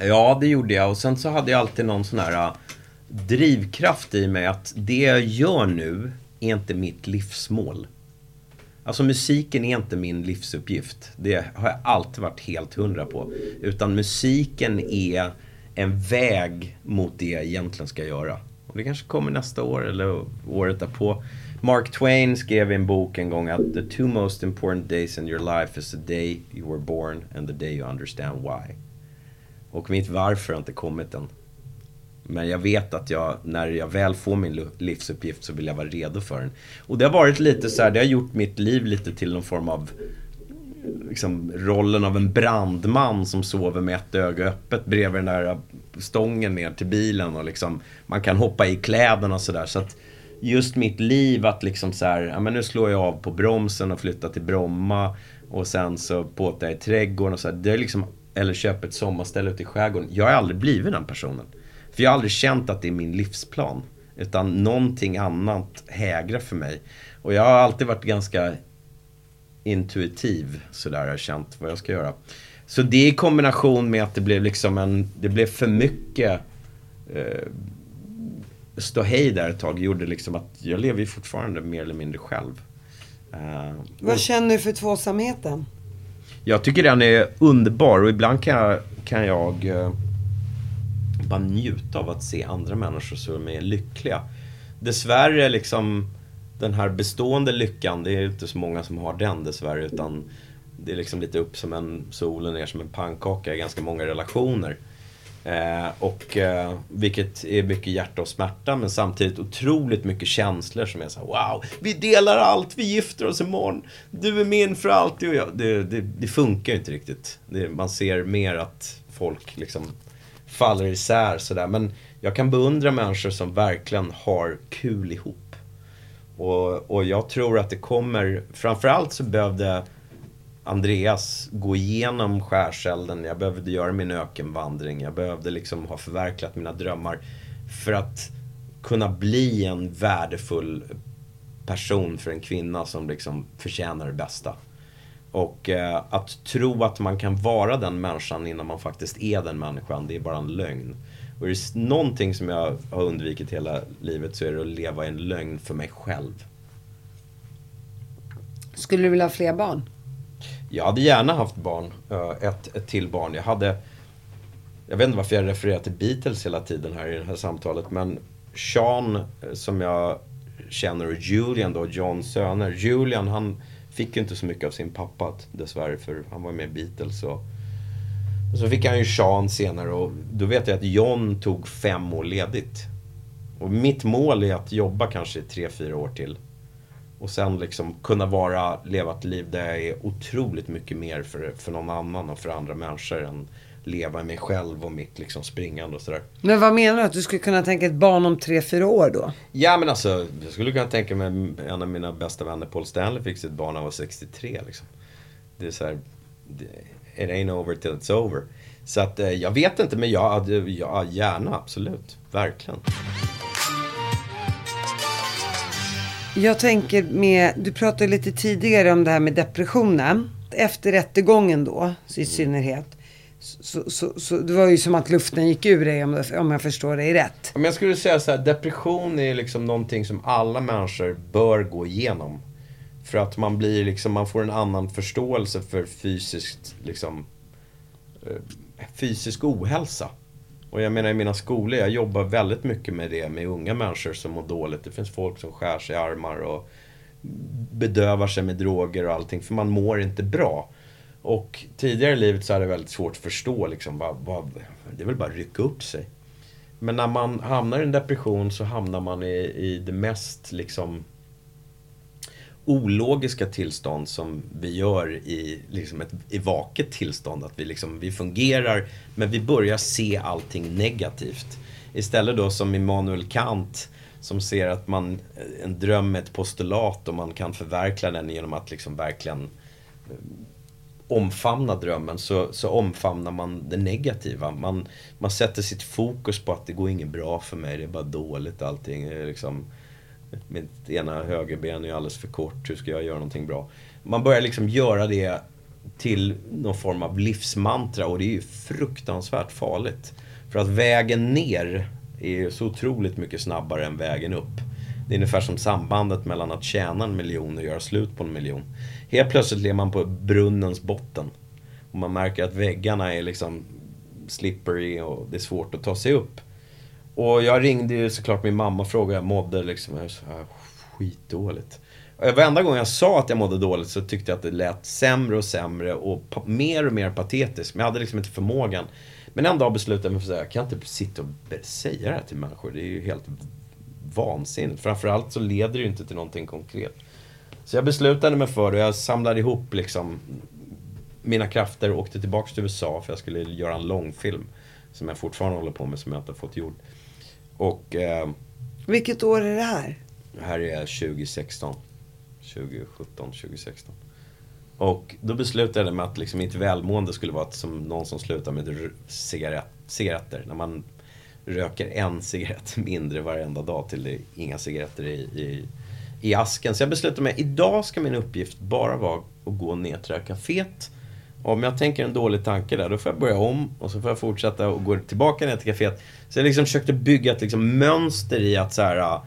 Ja, det gjorde jag. Och sen så hade jag alltid någon sån här uh, drivkraft i mig att det jag gör nu är inte mitt livsmål. Alltså musiken är inte min livsuppgift. Det har jag alltid varit helt hundra på. Utan musiken är en väg mot det jag egentligen ska göra. Och det kanske kommer nästa år eller året därpå. Mark Twain skrev i en bok en gång att the two most important days in your life is the day you were born and the day you understand why. Och mitt varför har inte kommit än. Men jag vet att jag, när jag väl får min livsuppgift så vill jag vara redo för den. Och det har varit lite så här, det har gjort mitt liv lite till någon form av liksom, rollen av en brandman som sover med ett öga öppet bredvid den där stången ner till bilen och liksom man kan hoppa i kläderna och sådär. Så att just mitt liv att liksom så här, ja men nu slår jag av på bromsen och flyttar till Bromma och sen så båtar jag i trädgården och så här, det är liksom, eller köper ett sommarställe ute i skärgården. Jag har aldrig blivit den personen. För jag har aldrig känt att det är min livsplan. Utan någonting annat hägrar för mig. Och jag har alltid varit ganska intuitiv sådär. Jag har känt vad jag ska göra. Så det i kombination med att det blev liksom en, det blev för mycket eh, ståhej där ett tag gjorde liksom att jag lever ju fortfarande mer eller mindre själv. Eh, vad känner du för tvåsamheten? Jag tycker den är underbar och ibland kan jag, kan jag eh, bara njuta av att se andra människor som är lyckliga. Dessvärre liksom den här bestående lyckan, det är inte så många som har den dessvärre utan det är liksom lite upp som en sol och ner som en pannkaka i ganska många relationer. Eh, och eh, vilket är mycket hjärta och smärta men samtidigt otroligt mycket känslor som är så här, wow, vi delar allt, vi gifter oss imorgon, du är min för alltid och jag. Det, det, det funkar ju inte riktigt. Det, man ser mer att folk liksom faller isär sådär. Men jag kan beundra människor som verkligen har kul ihop. Och, och jag tror att det kommer, framförallt så behövde Andreas gå igenom skärselden. Jag behövde göra min ökenvandring. Jag behövde liksom ha förverkligat mina drömmar. För att kunna bli en värdefull person för en kvinna som liksom förtjänar det bästa. Och eh, att tro att man kan vara den människan innan man faktiskt är den människan, det är bara en lögn. Och är det någonting som jag har undvikit hela livet så är det att leva i en lögn för mig själv. Skulle du vilja ha fler barn? Jag hade gärna haft barn. eh, Ett, ett till barn. Jag hade... Jag vet inte varför jag refererar till Beatles hela tiden här i det här samtalet. Men Sean, eh, som jag känner, och Julian då, Johns söner. Julian, han fick inte så mycket av sin pappa dessvärre, för han var med i Beatles. Och, och så fick han ju Sean senare och då vet jag att John tog fem år ledigt. Och mitt mål är att jobba kanske i tre, fyra år till. Och sen liksom kunna vara, leva ett liv där jag är otroligt mycket mer för, för någon annan och för andra människor än leva i mig själv och mitt liksom springande och sådär. Men vad menar du? Att du skulle kunna tänka ett barn om tre, fyra år då? Ja men alltså, jag skulle kunna tänka mig en av mina bästa vänner, Paul Stanley, fick sitt barn när han var 63 liksom. Det är så här, it ain't over till it's over. Så att eh, jag vet inte, men jag hade, ja, gärna, absolut. Verkligen. Jag tänker med, du pratade lite tidigare om det här med depressionen. Efter rättegången då, i synnerhet. Så, så, så det var ju som att luften gick ur dig om, om jag förstår dig rätt. Men jag skulle säga så här, depression är liksom någonting som alla människor bör gå igenom. För att man blir liksom, man får en annan förståelse för fysiskt, liksom, eh, fysisk ohälsa. Och jag menar i mina skolor, jag jobbar väldigt mycket med det, med unga människor som mår dåligt. Det finns folk som skär sig i armar och bedövar sig med droger och allting, för man mår inte bra. Och tidigare i livet så hade jag väldigt svårt att förstå liksom, vad, vad, det är väl bara att rycka upp sig. Men när man hamnar i en depression så hamnar man i, i det mest liksom ologiska tillstånd som vi gör i, liksom ett, i vaket tillstånd. Att vi, liksom, vi fungerar, men vi börjar se allting negativt. Istället då som Immanuel Kant som ser att man, en dröm är ett postulat och man kan förverkliga den genom att liksom verkligen eh, omfamna drömmen så, så omfamnar man det negativa. Man, man sätter sitt fokus på att det går inget bra för mig, det är bara dåligt allting. Liksom, mitt ena högerben är ju alldeles för kort, hur ska jag göra någonting bra? Man börjar liksom göra det till någon form av livsmantra och det är ju fruktansvärt farligt. För att vägen ner är ju så otroligt mycket snabbare än vägen upp. Det är ungefär som sambandet mellan att tjäna en miljon och göra slut på en miljon. Helt plötsligt lever man på brunnens botten. Och man märker att väggarna är liksom slippery och det är svårt att ta sig upp. Och jag ringde ju såklart min mamma och frågade hur jag mådde liksom. Jag sa, skitdåligt. Och varenda gång jag sa att jag mådde dåligt så tyckte jag att det lät sämre och sämre och mer och mer patetiskt. Men jag hade liksom inte förmågan. Men en dag beslutade jag mig för att säga, jag kan inte sitta och säga det här till människor. Det är ju helt vansinnigt. Framförallt så leder det ju inte till någonting konkret. Så jag beslutade mig för det och jag samlade ihop liksom mina krafter och åkte tillbaka till USA för jag skulle göra en långfilm. Som jag fortfarande håller på med, som jag inte har fått gjord. Och eh, Vilket år är det här? det här är 2016. 2017, 2016. Och då beslutade jag mig att liksom mitt välmående skulle vara som någon som slutar med cigarett, cigaretter. När man röker en cigarett mindre varenda dag till det är inga cigaretter i, i, i asken. Så jag beslutade mig, idag ska min uppgift bara vara att gå ner till det här kaféet. Om jag tänker en dålig tanke där, då får jag börja om och så får jag fortsätta och gå tillbaka ner till kaféet. Så jag liksom försökte bygga ett liksom mönster i att så här,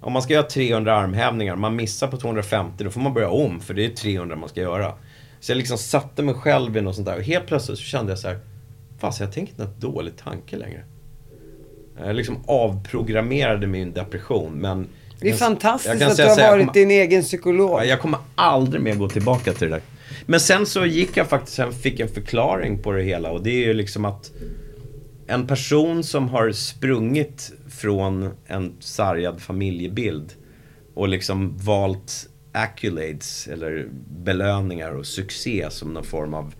om man ska göra 300 armhävningar, man missar på 250, då får man börja om för det är 300 man ska göra. Så jag liksom satte mig själv i något sånt där och helt plötsligt så kände jag så här, fast jag tänker inte en dålig tanke längre. Jag liksom avprogrammerade min depression men... Det är kan- fantastiskt att du har varit kommer- din egen psykolog. Ja, Jag kommer aldrig mer gå tillbaka till det där. Men sen så gick jag faktiskt, sen fick en förklaring på det hela och det är ju liksom att en person som har sprungit från en sargad familjebild och liksom valt accolades eller belöningar och succé som någon form av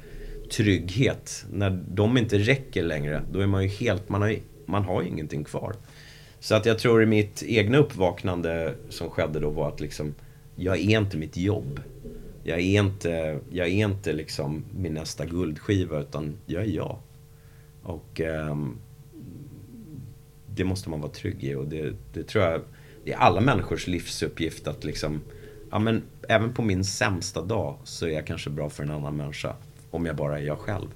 trygghet. När de inte räcker längre, då är man ju helt, man har ju, man har ju ingenting kvar. Så att jag tror i mitt egna uppvaknande som skedde då var att liksom, jag är inte mitt jobb. Jag är inte, jag är inte liksom min nästa guldskiva utan jag är jag. Och ehm, det måste man vara trygg i och det, det tror jag det är alla människors livsuppgift att liksom Ja men även på min sämsta dag så är jag kanske bra för en annan människa. Om jag bara är jag själv.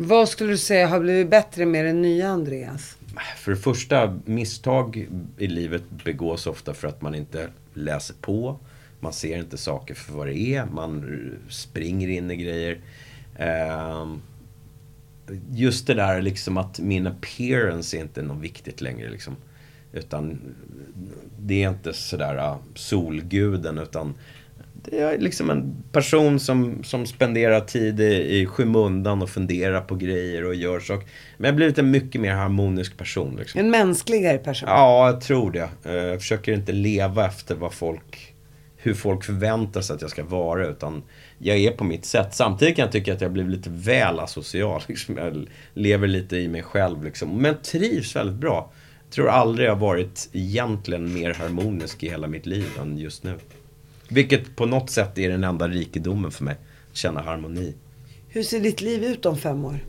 Vad skulle du säga har blivit bättre med den nya Andreas? För det första, misstag i livet begås ofta för att man inte läser på. Man ser inte saker för vad det är. Man springer in i grejer. Ehm, just det där liksom att min appearance är inte något viktigt längre. Liksom. Utan det är inte sådär ah, solguden utan det är liksom en person som, som spenderar tid i, i skymundan och funderar på grejer och gör saker. Men jag har blivit en mycket mer harmonisk person. Liksom. En mänskligare person? Ja, jag tror det. Eh, Jag försöker inte leva efter vad folk, hur folk förväntar sig att jag ska vara. Utan jag är på mitt sätt. Samtidigt kan jag tycka att jag blivit lite väl asocial. Liksom. Jag lever lite i mig själv. Liksom. Men trivs väldigt bra. Jag tror aldrig jag varit egentligen mer harmonisk i hela mitt liv än just nu. Vilket på något sätt är den enda rikedomen för mig. Känna harmoni. Hur ser ditt liv ut om fem år?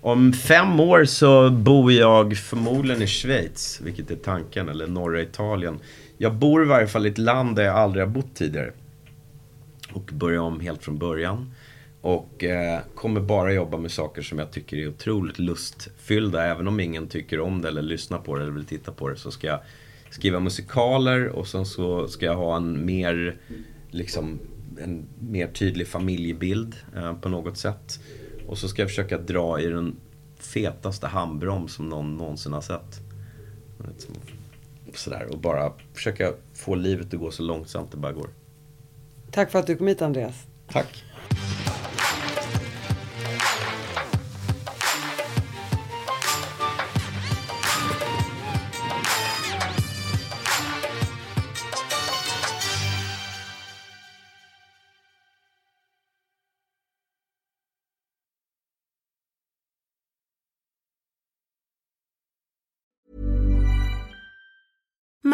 Om fem år så bor jag förmodligen i Schweiz, vilket är tanken, eller norra Italien. Jag bor i varje fall i ett land där jag aldrig har bott tidigare. Och börjar om helt från början. Och eh, kommer bara jobba med saker som jag tycker är otroligt lustfyllda. Även om ingen tycker om det eller lyssnar på det eller vill titta på det. Så ska jag skriva musikaler och sen så ska jag ha en mer, liksom, en mer tydlig familjebild eh, på något sätt. Och så ska jag försöka dra i den fetaste handbroms som någon någonsin har sett. Vet, som- Sådär, och bara försöka få livet att gå så långsamt det bara går. Tack för att du kom hit Andreas. Tack.